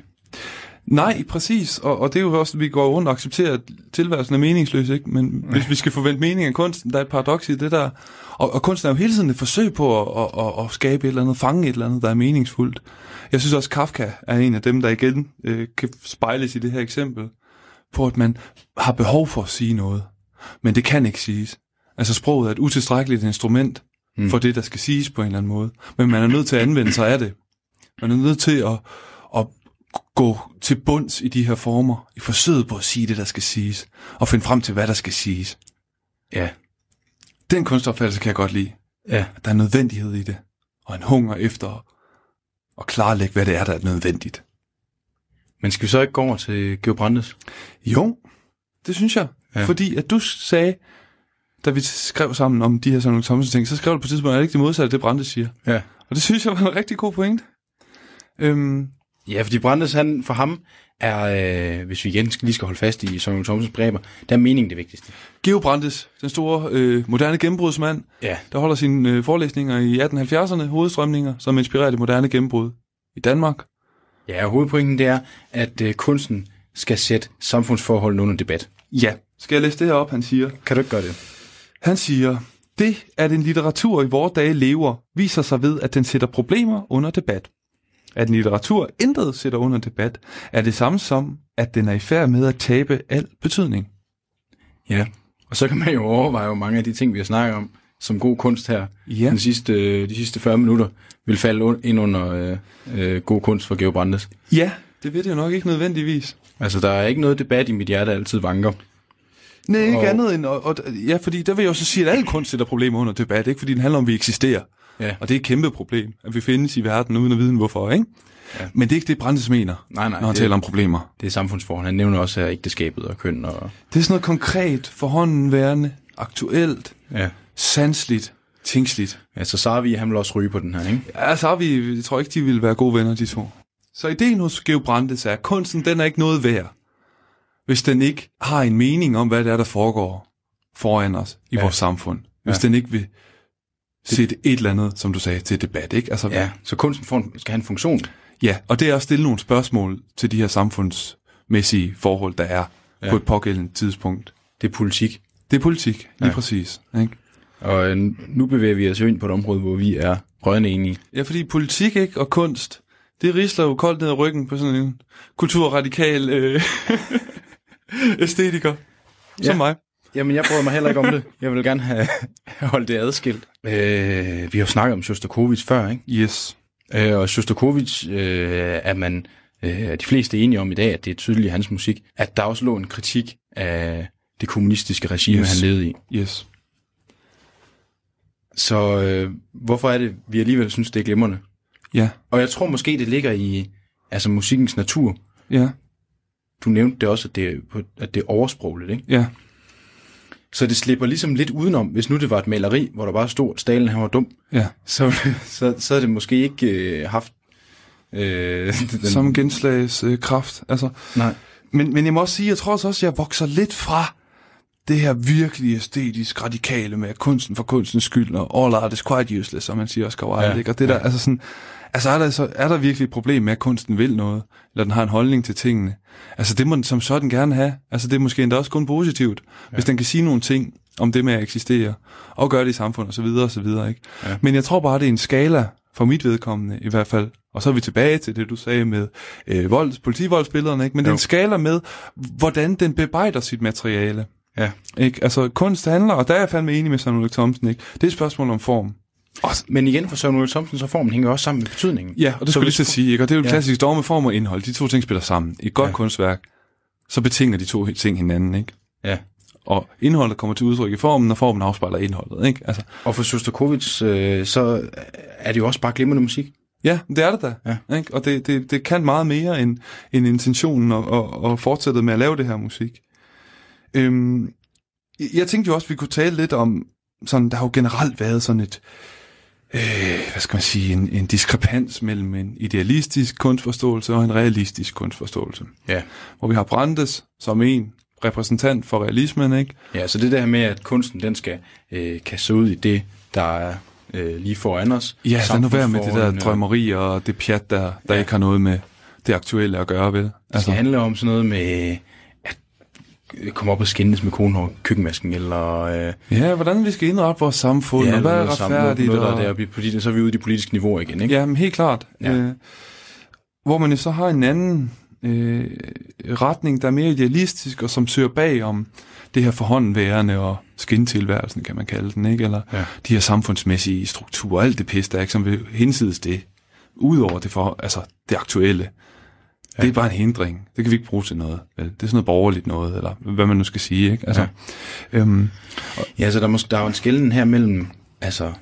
Nej, præcis. Og, og det er jo også, at vi går rundt og accepterer, at tilværelsen er meningsløs, ikke? Men hvis vi skal forvente mening af kunsten, der er et paradoks i det der. Og, og kunsten er jo hele tiden et forsøg på at, at, at, at skabe et eller andet, fange et eller andet, der er meningsfuldt. Jeg synes også, Kafka er en af dem, der igen øh, kan spejles i det her eksempel, på at man har behov for at sige noget, men det kan ikke siges. Altså sproget er et utilstrækkeligt instrument Mm. for det, der skal siges på en eller anden måde. Men man er nødt til at anvende sig af det. Man er nødt til at, at gå til bunds i de her former, i forsøget på at sige det, der skal siges, og finde frem til, hvad der skal siges. Ja. Den kunstopfattelse kan jeg godt lide. Ja. Der er nødvendighed i det, og en hunger efter at klarlægge, hvad det er, der er nødvendigt. Men skal vi så ikke gå over til Georg Brandes? Jo, det synes jeg. Ja. Fordi at du sagde, da vi skrev sammen om de her sådan nogle Thomsen ting, så skrev du på et tidspunkt, at det ikke det modsatte det, Brande siger. Ja. Og det synes jeg var en rigtig god point. Øhm, Ja, fordi Brandes, han, for ham er, øh, hvis vi igen skal, lige skal holde fast i Søren Thomsens breber, der er meningen det vigtigste. Geo Brandes, den store øh, moderne gennembrudsmand, Ja. der holder sine øh, forelæsninger i 1870'erne, hovedstrømninger, som inspirerer det moderne gennembrud i Danmark. Ja, og hovedpointen det er, at øh, kunsten skal sætte samfundsforholdene under debat. Ja. Skal jeg læse det her op, han siger? Kan du ikke gøre det? Han siger, det at en litteratur i vores dage lever, viser sig ved, at den sætter problemer under debat. At en litteratur intet sætter under debat, er det samme som, at den er i færd med at tabe al betydning. Ja. Og så kan man jo overveje, hvor mange af de ting, vi har snakket om, som god kunst her, Ja. den sidste, øh, de sidste 40 minutter, vil falde ind under øh, øh, god kunst for Georg Brandes. Ja, det ved det jo nok ikke nødvendigvis. Altså, der er ikke noget debat i mit hjerte, der altid vanker. Nej, ikke Og- andet end... Og, og, ja, fordi der vil jeg jo så sige, at al kunst sætter problemer under debat, ikke? Fordi den handler om, at vi eksisterer. Ja. Og det er et kæmpe problem, at vi findes i verden uden at vide hvorfor, ikke? Ja. Men det er ikke det, Brandes mener, Nej, nej. når han det, taler om problemer. det er samfundsforhold. Han nævner også her ægteskabet og køn og... Det er sådan noget konkret, forhåndenværende, aktuelt, Ja. sansligt, tingsligt. Ja, så Sarvi, han vil også ryge på den her, ikke? Ja, så har vi, jeg tror ikke, de vil være gode venner, de to. Så ideen hos Geo Brandes er, at kunsten, den er ikke noget værd, hvis den ikke har en mening om, hvad det er, der foregår foran os i ja. vores samfund. hvis Ja. den ikke vil sætte et eller andet, som du sagde, til debat. Ikke? Altså, Ja, så kunsten får en, skal have en funktion. ja, og det er at stille nogle spørgsmål til de her samfundsmæssige forhold, der er ja. På et pågældende tidspunkt. Det er politik. Det er politik, lige ja. Præcis. Ikke? Og øh, nu bevæger vi os jo ind på et område, hvor vi er rørende enige. Ja, fordi politik ikke og kunst, det risler jo koldt ned ad ryggen på sådan en kulturradikal øh, æstetiker, ja. som mig. Jamen, jeg bryder mig heller ikke om det. Jeg vil gerne have, holdt det adskilt. Øh, vi har jo snakket om Shostakovich før, ikke? Yes. Øh, og Shostakovich øh, er man øh, de fleste enige om i dag, at det er tydeligt i hans musik, at der også lå en kritik af det kommunistiske regime, Yes. han levede i. Yes. Så øh, hvorfor er det, vi alligevel synes, det er glimrende? Ja. Og jeg tror måske, det ligger i altså musikkens natur. Ja. Du nævnte det også, at det, er at det er oversprogligt, ikke? Ja. Så det slipper ligesom lidt udenom. Hvis nu det var et maleri, hvor der bare stod, at Stalin han var dum, Ja. så, så, så havde det måske ikke øh, haft... Øh, den, Som genslagskraft. Øh, kraft. altså, Nej. men, men jeg må også sige, jeg tror også, at jeg vokser lidt fra det her virkelig æstetisk radikale med kunsten for kunstens skyld, og all art is quite useless, som man siger Oscar Wilde, Ja, ikke? Og det der, ja. altså sådan, altså er der, så, er der virkelig et problem med, at kunsten vil noget, eller den har en holdning til tingene? Altså det må den som sådan gerne have. Altså det er måske endda også kun positivt, ja. hvis den kan sige nogle ting om det med at eksistere, og gøre det i samfundet, og så videre, og så videre, ikke? Ja. Men jeg tror bare, det er en skala, for mit vedkommende i hvert fald, og så er vi tilbage til det, du sagde med øh, volds, politivoldsbillederne, ikke? men det er Jo. en skala med, hvordan den bearbejder sit materiale. Ja. Ikke? Altså kunst handler, og der er jeg fandme enig med Samuel Ulrik Thomsen, ikke? det er et spørgsmål om form. Men igen for Søren Ulrik Thomsen, så formen hænger også sammen med betydningen. Ja, og det Så skulle jeg lige at sige, ikke? og det er jo Ja. klassisk dog med form og indhold. De to ting spiller sammen. I et godt ja. Kunstværk, så betinger de to ting hinanden, ikke? Ja. Og indholdet kommer til udtryk i formen, og formen afspejler indholdet, ikke? Altså, Og for Shostakovich, øh, så er det jo også bare glimrende musik. ja, det er det da. Ja. Ikke? Og det, det, det kan meget mere end, end intentionen og, og, og fortsættet med at lave det her musik. Øhm, jeg tænkte jo også, at vi kunne tale lidt om, sådan, der har jo generelt været sådan et, øh, hvad skal man sige, en, en diskrepans mellem en idealistisk kunstforståelse og en realistisk kunstforståelse. Ja. Hvor vi har Brandes som en repræsentant for realismen, ikke? Ja, så det der med, at kunsten den skal øh, kaste ud i det, der er øh, lige foran os. Ja, lad nu være med det der Samfundsforholdene, drømmeri og det pjat, der, der ja. ikke har noget med det aktuelle at gøre, vel? Det skal handle om sådan noget med øh, komme op og skændes med konen over køkkenmasken, eller... Øh, Ja, hvordan vi skal indrette vores samfund, ja, og hvad er noget retfærdigt. Noget, der og... er der, politi- så er vi ude i de politiske niveauer igen, ikke? Ja, men helt klart. Ja. Øh, hvor man jo så har en anden øh, retning, der er mere idealistisk, og som søger bag om det her forhåndværende og skintilværelsen, kan man kalde den, ikke? Eller Ja. de her samfundsmæssige strukturer, alt det pis, der er ikke, som vil hensides det, udover det, for, altså det aktuelle. Ja. Det er bare en hindring. Det kan vi ikke bruge til noget. Det er sådan noget borgerligt noget, eller hvad man nu skal sige, ikke? Altså, ja. øhm, Ja, så der, må, der er jo en skælden her mellem altså,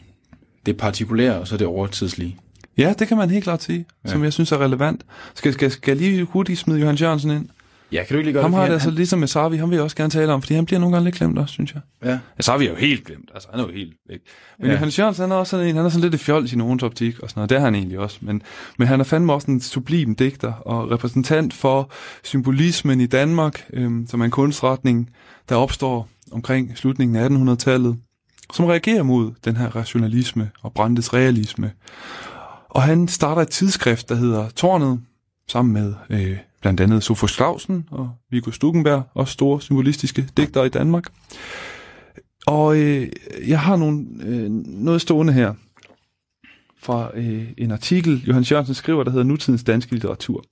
det partikulære og så det overtidslige. ja, det kan man helt klart sige. Ja. som jeg synes er relevant. Skal, skal, skal jeg lige hurtigt smide Johan Jørgensen ind? Ja, kan du ikke lige gøre Ham det? har fordi det altså han- ligesom med Sarvi, ham vil jeg også gerne tale om, fordi han bliver nogle gange lidt glemt også, synes jeg. Ja. Ja, Sarvi er jo helt glemt, altså han er jo helt væk. Men Ja. Johannes Jørgensen, han er også sådan en, han er sådan lidt et fjols i nogens optik og sådan noget, det er han egentlig også. Men, men han er fandme også en sublim digter og repræsentant for symbolismen i Danmark, øhm, som er en kunstretning, der opstår omkring slutningen af 1800-tallet, som reagerer mod den her rationalisme og Brandes realisme. Og han starter et tidsskrift, der hedder Tårnet, sammen med øh, blandt andet Sofus Clausen og Viggo Stukenberg, også store symbolistiske digtere i Danmark. Og øh, jeg har nogle, øh, noget stående her fra øh, en artikel, Johan Jørgensen skriver, der hedder Nutidens danske litteratur,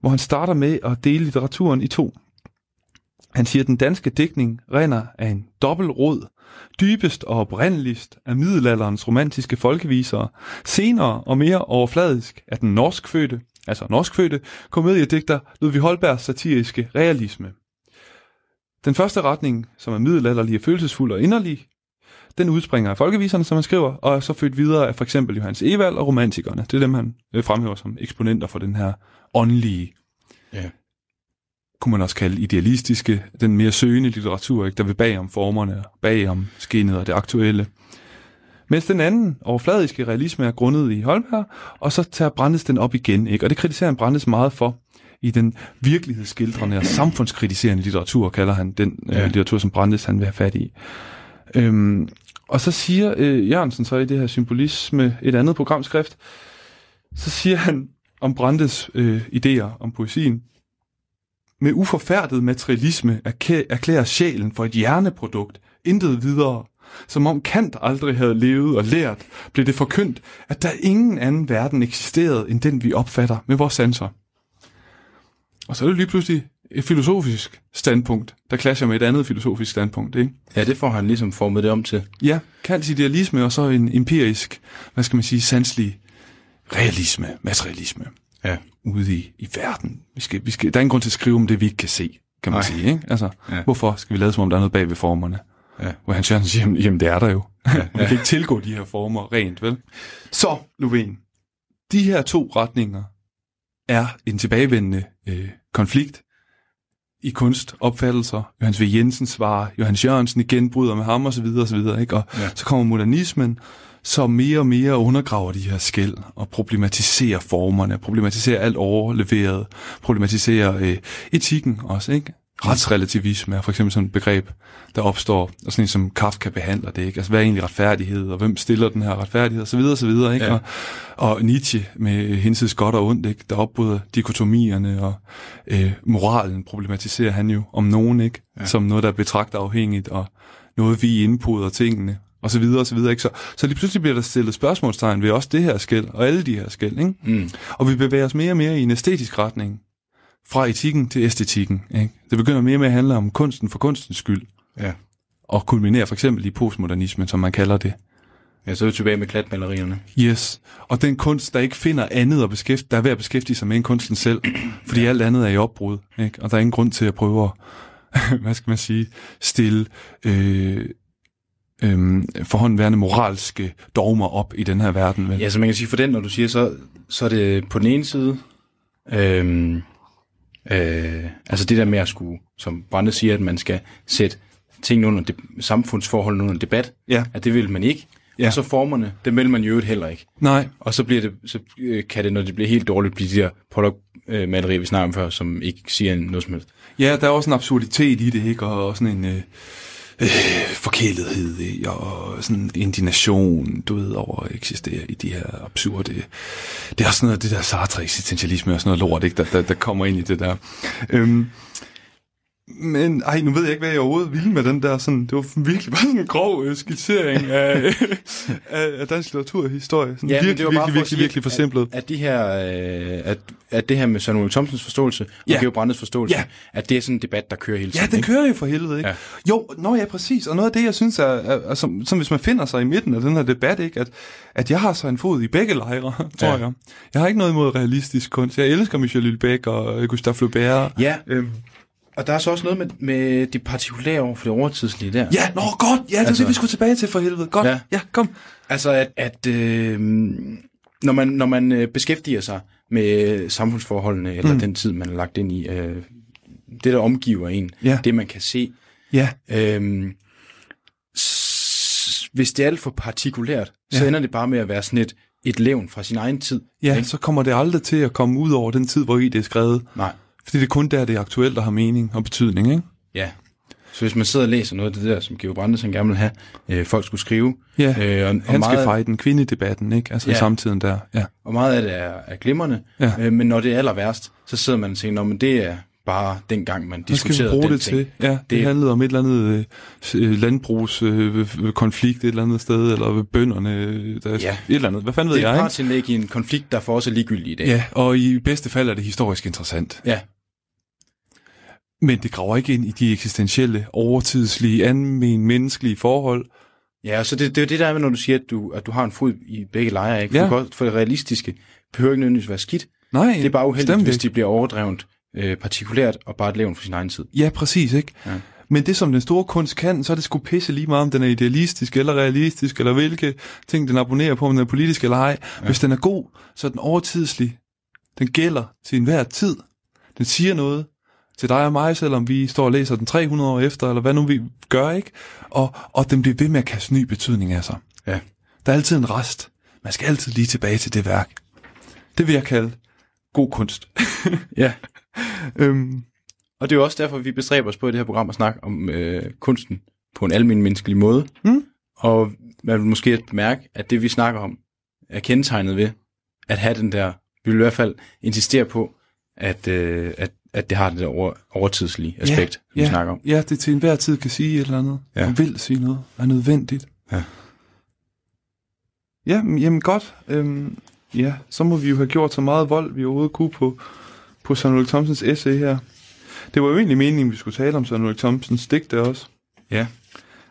hvor han starter med at dele litteraturen i to. Han siger, at den danske digtning render af en dobbeltrod, dybest og oprindeligst af middelalderens romantiske folkevisere, senere og mere overfladisk af den norskfødte, altså norskfødte, komediedigter Ludvig Holbergs satiriske realisme. Den første retning, som er middelalderlig og følelsesfuld og inderlig, den udspringer af folkeviserne, som han skriver, og er så født videre af for eksempel Johannes Evald og romantikerne. Det er dem, han øh, fremhæver som eksponenter for den her åndelige, Ja. kunne man også kalde idealistiske, den mere søgende litteratur, ikke, der vil bag om formerne, bag om skinnet og det aktuelle. Mens den anden overfladiske realisme er grundet i Holberg, og så tager Brandes den op igen, ikke? og det kritiserer han Brandes meget for i den virkelighedsskildrende og samfundskritiserende litteratur, kalder han den ja. Ja. øh, litteratur, som Brandes han vil have fat i. Øhm, Og så siger øh, Jørgensen så i det her symbolisme, et andet programskrift, så siger han om Brandes øh, idéer om poesien, med uforfærdet materialisme erklæ- erklærer sjælen for et hjerneprodukt, intet videre. Som om Kant aldrig havde levet og lært, blev det forkyndt, at der ingen anden verden eksisterede, end den vi opfatter med vores sanser. Og så er det lige pludselig et filosofisk standpunkt, der clasher med et andet filosofisk standpunkt, ikke? Ja, det får han ligesom formet det om til. Ja, Kants idealisme og så en empirisk, hvad skal man sige, sanselig realisme, materialisme Ja. ude i, i verden. Vi skal, vi skal, der er ingen grund til at skrive om det, vi ikke kan se, kan man Nej. sige. Ikke? Altså, Ja. hvorfor skal vi lade som om, der er noget bag ved formerne? Ja. Hvor han siger, jamen, jamen det er der jo. Ja, ja. Vi kan ikke tilgå de her former rent, vel? Så, Lovén, de her to retninger er en tilbagevendende øh, konflikt i kunstopfattelser. Johannes V. Jensen svarer, Johannes Jørgensen igen bryder med ham osv. osv. Ikke? Og ja. så kommer modernismen, som mere og mere undergraver de her skæld og problematiserer formerne, problematiserer alt overleveret, problematiserer øh, etikken også, ikke? Retsrelativisme er for eksempel sådan et begreb, der opstår, og sådan en som Kafka behandler det, ikke? Altså, hvad er egentlig retfærdighed, og hvem stiller den her retfærdighed, og så videre, og så videre, ikke? Ja. Og, og Nietzsche med hinsides godt og ondt, ikke? Der opbryder dikotomierne, og øh, moralen problematiserer han jo om nogen, ikke? Ja. Som noget, der er betragtet afhængigt, og noget, vi indpoder tingene, og så videre, og så videre, ikke? Så, så lige pludselig bliver der stillet spørgsmålstegn ved også det her skæld, og alle de her skæld, ikke? Mm. Og vi bevæger os mere og mere i en æstetisk retning, fra etikken til æstetikken, ikke? Det begynder mere med at handle om kunsten for kunstens skyld, Ja. og kulminerer for eksempel i postmodernismen, som man kalder det. ja, så er vi tilbage med klatmalerierne. Yes. Og den kunst, der ikke finder andet at beskæftige, der er ved at beskæftige sig med end kunsten selv, fordi alt andet er i opbrud, ikke? Og der er ingen grund til at prøve at, hvad skal man sige, stille øh, øh, forhåndværende moralske dogmer op i den her verden. Vel? Ja, så man kan sige for den, når du siger, så, så er det på den ene side, øhm, øh, altså det der med at skulle, som Brande siger, at man skal sætte tingene under de, samfundsforholdene under debat, Ja. at det vil man ikke. Ja. Ja. Og så formerne, det vil man jo øvrigt heller ikke. Nej, Og så, bliver det, så øh, kan det, når det bliver helt dårligt, blive de der Pollock-malerier, vi snakker om før, som ikke siger noget som helst. Ja, der er også en absurditet i det, ikke? Og sådan en øh, øh, forkælethed i, og sådan en indignation, du ved, over at eksistere i de her absurde... Det er også sådan noget, det der Sartre-eksistentialisme og sådan noget lort, ikke? Der, der, der kommer ind i det der. Øhm, men ej, nu ved jeg ikke, hvad jeg overhovedet ville med den der sådan, det var virkelig bare sådan en grov øh, skitsering af, af, af dansk litteraturhistorie. Sådan Ja, virkelig, det var bare virkelig, virkelig, sige, virkelig forsimplet. At, at, de her, øh, at, at det her med Samuel Thomsens forståelse, Ja. og Georg Brandes forståelse, Ja. at det er sådan en debat, der kører hele tiden. Ja, den ikke? kører jo for helvede, ikke? Ja. Jo, nå ja, præcis. Og noget af det, jeg synes er, er, er som, som hvis man finder sig i midten af den her debat, ikke? At, at jeg har så en fod i begge lejre, tror Ja. jeg. Jeg har ikke noget imod realistisk kunst. Jeg elsker Michel Houellebecq og Gustave Flaubert. Ja, Øhm, og der er så også noget med, med det partikulære over for det overtidslige der. ja, nå godt. Ja, det altså, det, vi skulle tilbage til for helvede. Godt. Ja. Ja, kom. Altså, at, at øh, når man, når man øh, beskæftiger sig med samfundsforholdene, eller mm. den tid, man har lagt ind i, øh, det, der omgiver en, Ja. det, man kan se, Ja, øh, s- hvis det er alt for partikulært, så Ja. ender det bare med at være sådan et, et levn fra sin egen tid. ja ikke? så kommer det aldrig til at komme ud over den tid, hvor i det er skrevet. Nej. Fordi det er kun der, det er aktuelt og har mening og betydning, ikke? Ja. Så hvis man sidder og læser noget af det der, som Georg Brandes han gerne vil have, øh, folk skulle skrive, Ja, øh, og, og, Han skal fejre den kvindedebatten, ikke? Altså Ja. i samtiden der. Ja. og meget af det er, er glimrende, Ja. øh, men når det er aller værst, så sidder man og tænker, "Nå, men det er bare den gang, man Hvad skal diskuterede bruge det ting. til? Ja, det, Det- handlede om et eller andet øh, landbrugskonflikt øh, konflikt et eller andet sted, eller ved bønderne, øh, der, Ja. et eller andet. Hvad fanden ved Det er jeg, ikke? i en konflikt, der for os er ligegyldig i dag. Ja, og i bedste fald er det historisk interessant. ja. Men det graver ikke ind i de eksistentielle, overtidslige, almen menneskelige forhold. Ja, og så det, det er det der med, når du siger, at du, at du har en fod i begge lejre, ikke? For, Ja. godt- for det realistiske behøver ikke nødvendigvis være skidt. Nej, Det er bare uheldigt, hvis de bliver overdrevet øh, partikulært og bare et levn for sin egen tid. Ja, præcis, ikke? Ja. Men det, som den store kunst kan, så er det sgu pisse lige meget, om den er idealistisk eller realistisk, eller hvilke ting, den abonnerer på, om den er politisk eller ej. Ja. Hvis den er god, så er den overtidslig. Den gælder til enhver tid. Den siger noget til dig og mig, selvom vi står og læser den 300 år efter, eller hvad nu vi gør, ikke? Og, og den bliver ved med at kaste ny betydning af sig. Ja. Der er altid en rest. Man skal altid lige tilbage til det værk. Det vil jeg kalde god kunst. Ja. øhm, Og det er jo også derfor, vi bestræber os på i det her program at snakke om øh, kunsten på en almindelig menneskelig måde. Mm. Og man vil måske mærke, at det vi snakker om, er kendetegnet ved at have den der, vi vil i hvert fald insistere på, at, øh, at, at det har det der over, overtidslige aspekt, vi ja, snakker om. Ja, det til enhver tid kan sige et eller andet. Ja. Ja. Og vil sige noget. Er nødvendigt. Ja. Ja, men- jamen godt. Øhm, ja, så må vi jo have gjort så meget vold, vi overhovedet kunne på, på Søren Ulrik Thomsens essay her. Det var jo egentlig meningen, vi skulle tale om Søren Ulrik Thomsens digte også. Ja,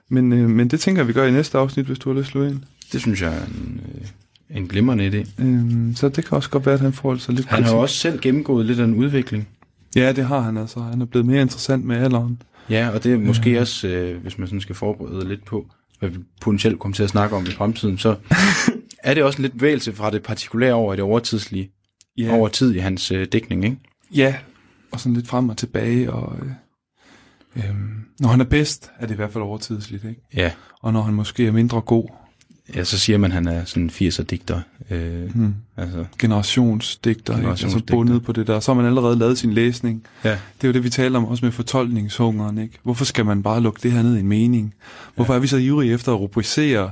Men, øh, men det tænker vi gør i næste afsnit, hvis du har lyst til at ind. det synes jeg er en, øh, en glimrende idé. Øhm, så det kan også godt være, at han får sig lidt Han har jo også selv gennemgået lidt af en udvikling. Ja, det har han altså. Han er blevet mere interessant med alderen. Ja, og det er måske også, øh, hvis man sådan skal forberede lidt på, hvad vi potentielt kommer til at snakke om i fremtiden, så er det også en lidt bevægelse fra det partikulære over i det overtidslige, Ja. over tid i hans øh, dækning, ikke? Ja, og sådan lidt frem og tilbage. Og, øh, øh, når han er bedst, er det i hvert fald overtidsligt, ikke? Ja. Og når han måske er mindre god, Ja, så siger man, at han er sådan en 80'er digter. Øh, hmm, altså, generationsdigter, ikke? altså bundet på det der. Så har man allerede lavet sin læsning. ja. Det er jo det, vi taler om også med fortolkningshungeren, ikke? Hvorfor skal man bare lukke det her ned i en mening? Hvorfor ja. er vi så ivrige efter at rubricere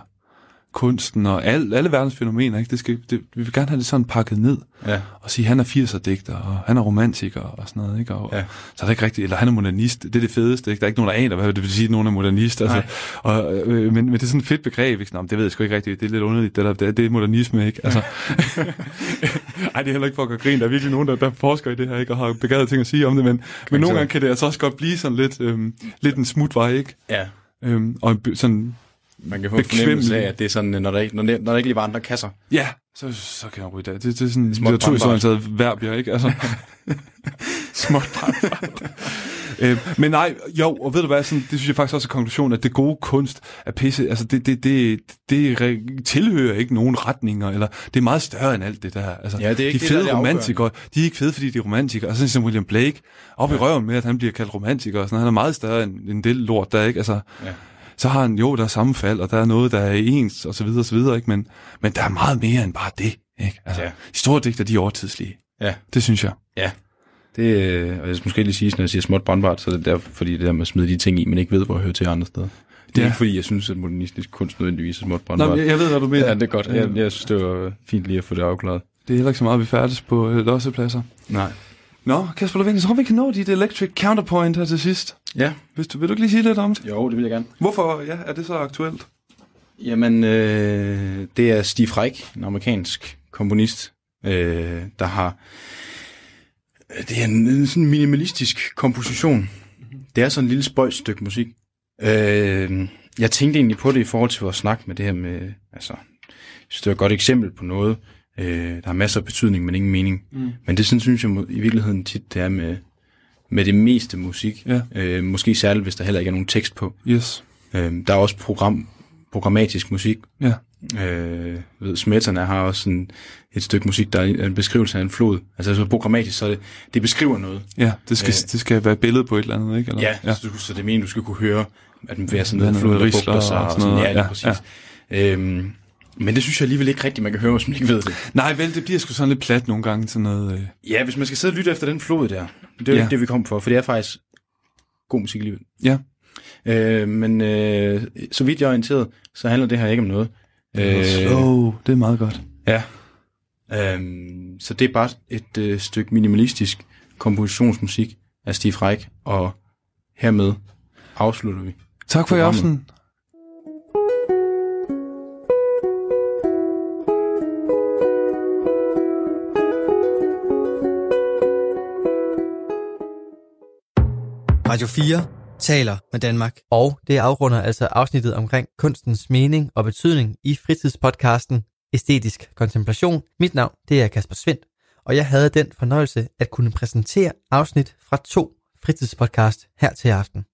kunsten og al, alle verdens fænomener, ikke? Det skal, det, vi vil gerne have det sådan pakket ned ja. og sige, han er 80'er digter, og han er romantiker og sådan noget, ikke? Og, Ja. Så er det ikke rigtigt, eller han er modernist, det er det fedeste, ikke? Der er ikke nogen, der aner, hvad det vil sige, at nogen er modernist, altså. Og, øh, men, men det er sådan et fedt begreb, ikke? Nå, det ved jeg sgu ikke rigtigt, det er lidt underligt, det der, det er, det er modernisme, ikke? Altså, ej, det er heller ikke for at gøre grin, der er virkelig nogen, der, der forsker i det her, ikke? Og har begavede ting at sige om det, men, men nogle gange kan det altså også godt blive sådan lidt, øhm, lidt en smutvej, ikke? ja. Øhm, og sådan, Man kan få en fornemmelse af, at det er sådan, når der ikke, når, der- når der ikke lige var andre kasser. ja, så, så kan jeg ryge det. Det, det er sådan Småt litteraturhistorisk verb, ja, ikke? Altså, småt brandbart. øh, men nej, jo, og ved du hvad, sådan, det synes jeg faktisk også er konklusionen, at det gode kunst er pisse, altså det, det, det, det re- tilhører ikke nogen retninger, eller det er meget større end alt det der. Altså, Ja, det er ikke de det, fede der det romantikere, de er ikke fede, fordi de er romantikere. Altså sådan som William Blake, op ja. i røven med, at han bliver kaldt romantiker, og sådan, han er meget større end, end det lort der, ikke? Altså, Ja. Så har han, jo, der er sammenfald, og der er noget, der er ens, og så videre, og så videre, ikke? Men, men der er meget mere end bare det, ikke? Altså, Ja. de store digter, de er overtidslige. Ja. Det synes jeg. Ja. Det, øh, og jeg skal måske lige sige, når jeg siger småt brandbart, så er det derfor, fordi det der med at smide de ting i, men ikke ved, hvor jeg hører til andre steder. Det er Ja. ikke fordi, jeg synes, at modernistisk kunst nødvendigvis er småt brandbart. men jeg, jeg ved, hvad du mener. Ja, det er godt. Jeg, jeg synes, det var fint lige at få det afklaret. Det er heller ikke så meget, vi færdes på øh, lossepladser. Nej. Nå, Kasper Lovén, så tror vi kan nå dit electric counterpoint her til sidst. Ja. Hvis du, vil du ikke lige sige lidt om det? Jo, det vil jeg gerne. Hvorfor ja, er det så aktuelt? Jamen, øh, det er Steve Reich, en amerikansk komponist, øh, der har... Det er en, sådan minimalistisk komposition. Det er sådan en lille spøjs stykke musik. Øh, jeg tænkte egentlig på det i forhold til vores snak med det her med... Altså, jeg synes, det er et godt eksempel på noget. Øh, der har masser af betydning, men ingen mening. Mm. Men det sådan, synes jeg i virkeligheden tit, det er med, med det meste musik. Ja. Øh, måske særligt, hvis der heller ikke er nogen tekst på. Yes. Øh, der er også program, programmatisk musik. Ja. Øh, jeg ved, Smetterne har også sådan et stykke musik, der er en beskrivelse af en flod. Altså så programmatisk, så det, det beskriver noget. Ja, det skal, Øh. øh. det skal være et billede på et eller andet, ikke? Eller? Ja, ja. Så, du- så det mener, du skal kunne høre, at den bliver sådan noget flod, der bugter sig. og Og sådan sådan, noget. ja, lige Ja, præcis. Ja. Øhm, men det synes jeg alligevel ikke rigtigt, man kan høre, hvis man ikke ved det. Nej, vel, det bliver sgu sådan lidt plat nogle gange til noget... Øh. Ja, hvis man skal sidde og lytte efter den flod der, det er Ja. det, vi kom for, for det er faktisk god musik alligevel. Ja. Øh, men øh, så vidt jeg er orienteret, så handler det her ikke om noget. Øh. Slow, det er meget godt. Ja. Øhm, så det er bare et øh, stykke minimalistisk kompositionsmusik af Steve Reich, og hermed afslutter vi. Tak for i aften. Radio 4 taler med Danmark. Og det afrunder altså afsnittet omkring kunstens mening og betydning i fritidspodcasten Æstetisk Kontemplation. Mit navn det er Kasper Svendt, og jeg havde den fornøjelse at kunne præsentere afsnit fra to fritidspodcast her til aften.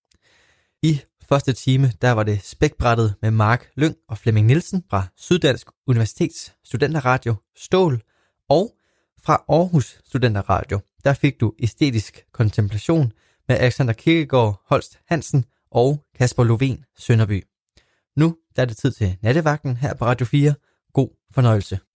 I første time, der var det spækbrættet med Mark Lyng og Flemming Nielsen fra Syddansk Universitets Studenterradio Stål, og fra Aarhus Studenterradio, der fik du æstetisk kontemplation med Alexander Kirkegaard Holst Hansen og Kasper Lovén Sønderby. Nu der er det tid til nattevagten her på Radio 4. God fornøjelse.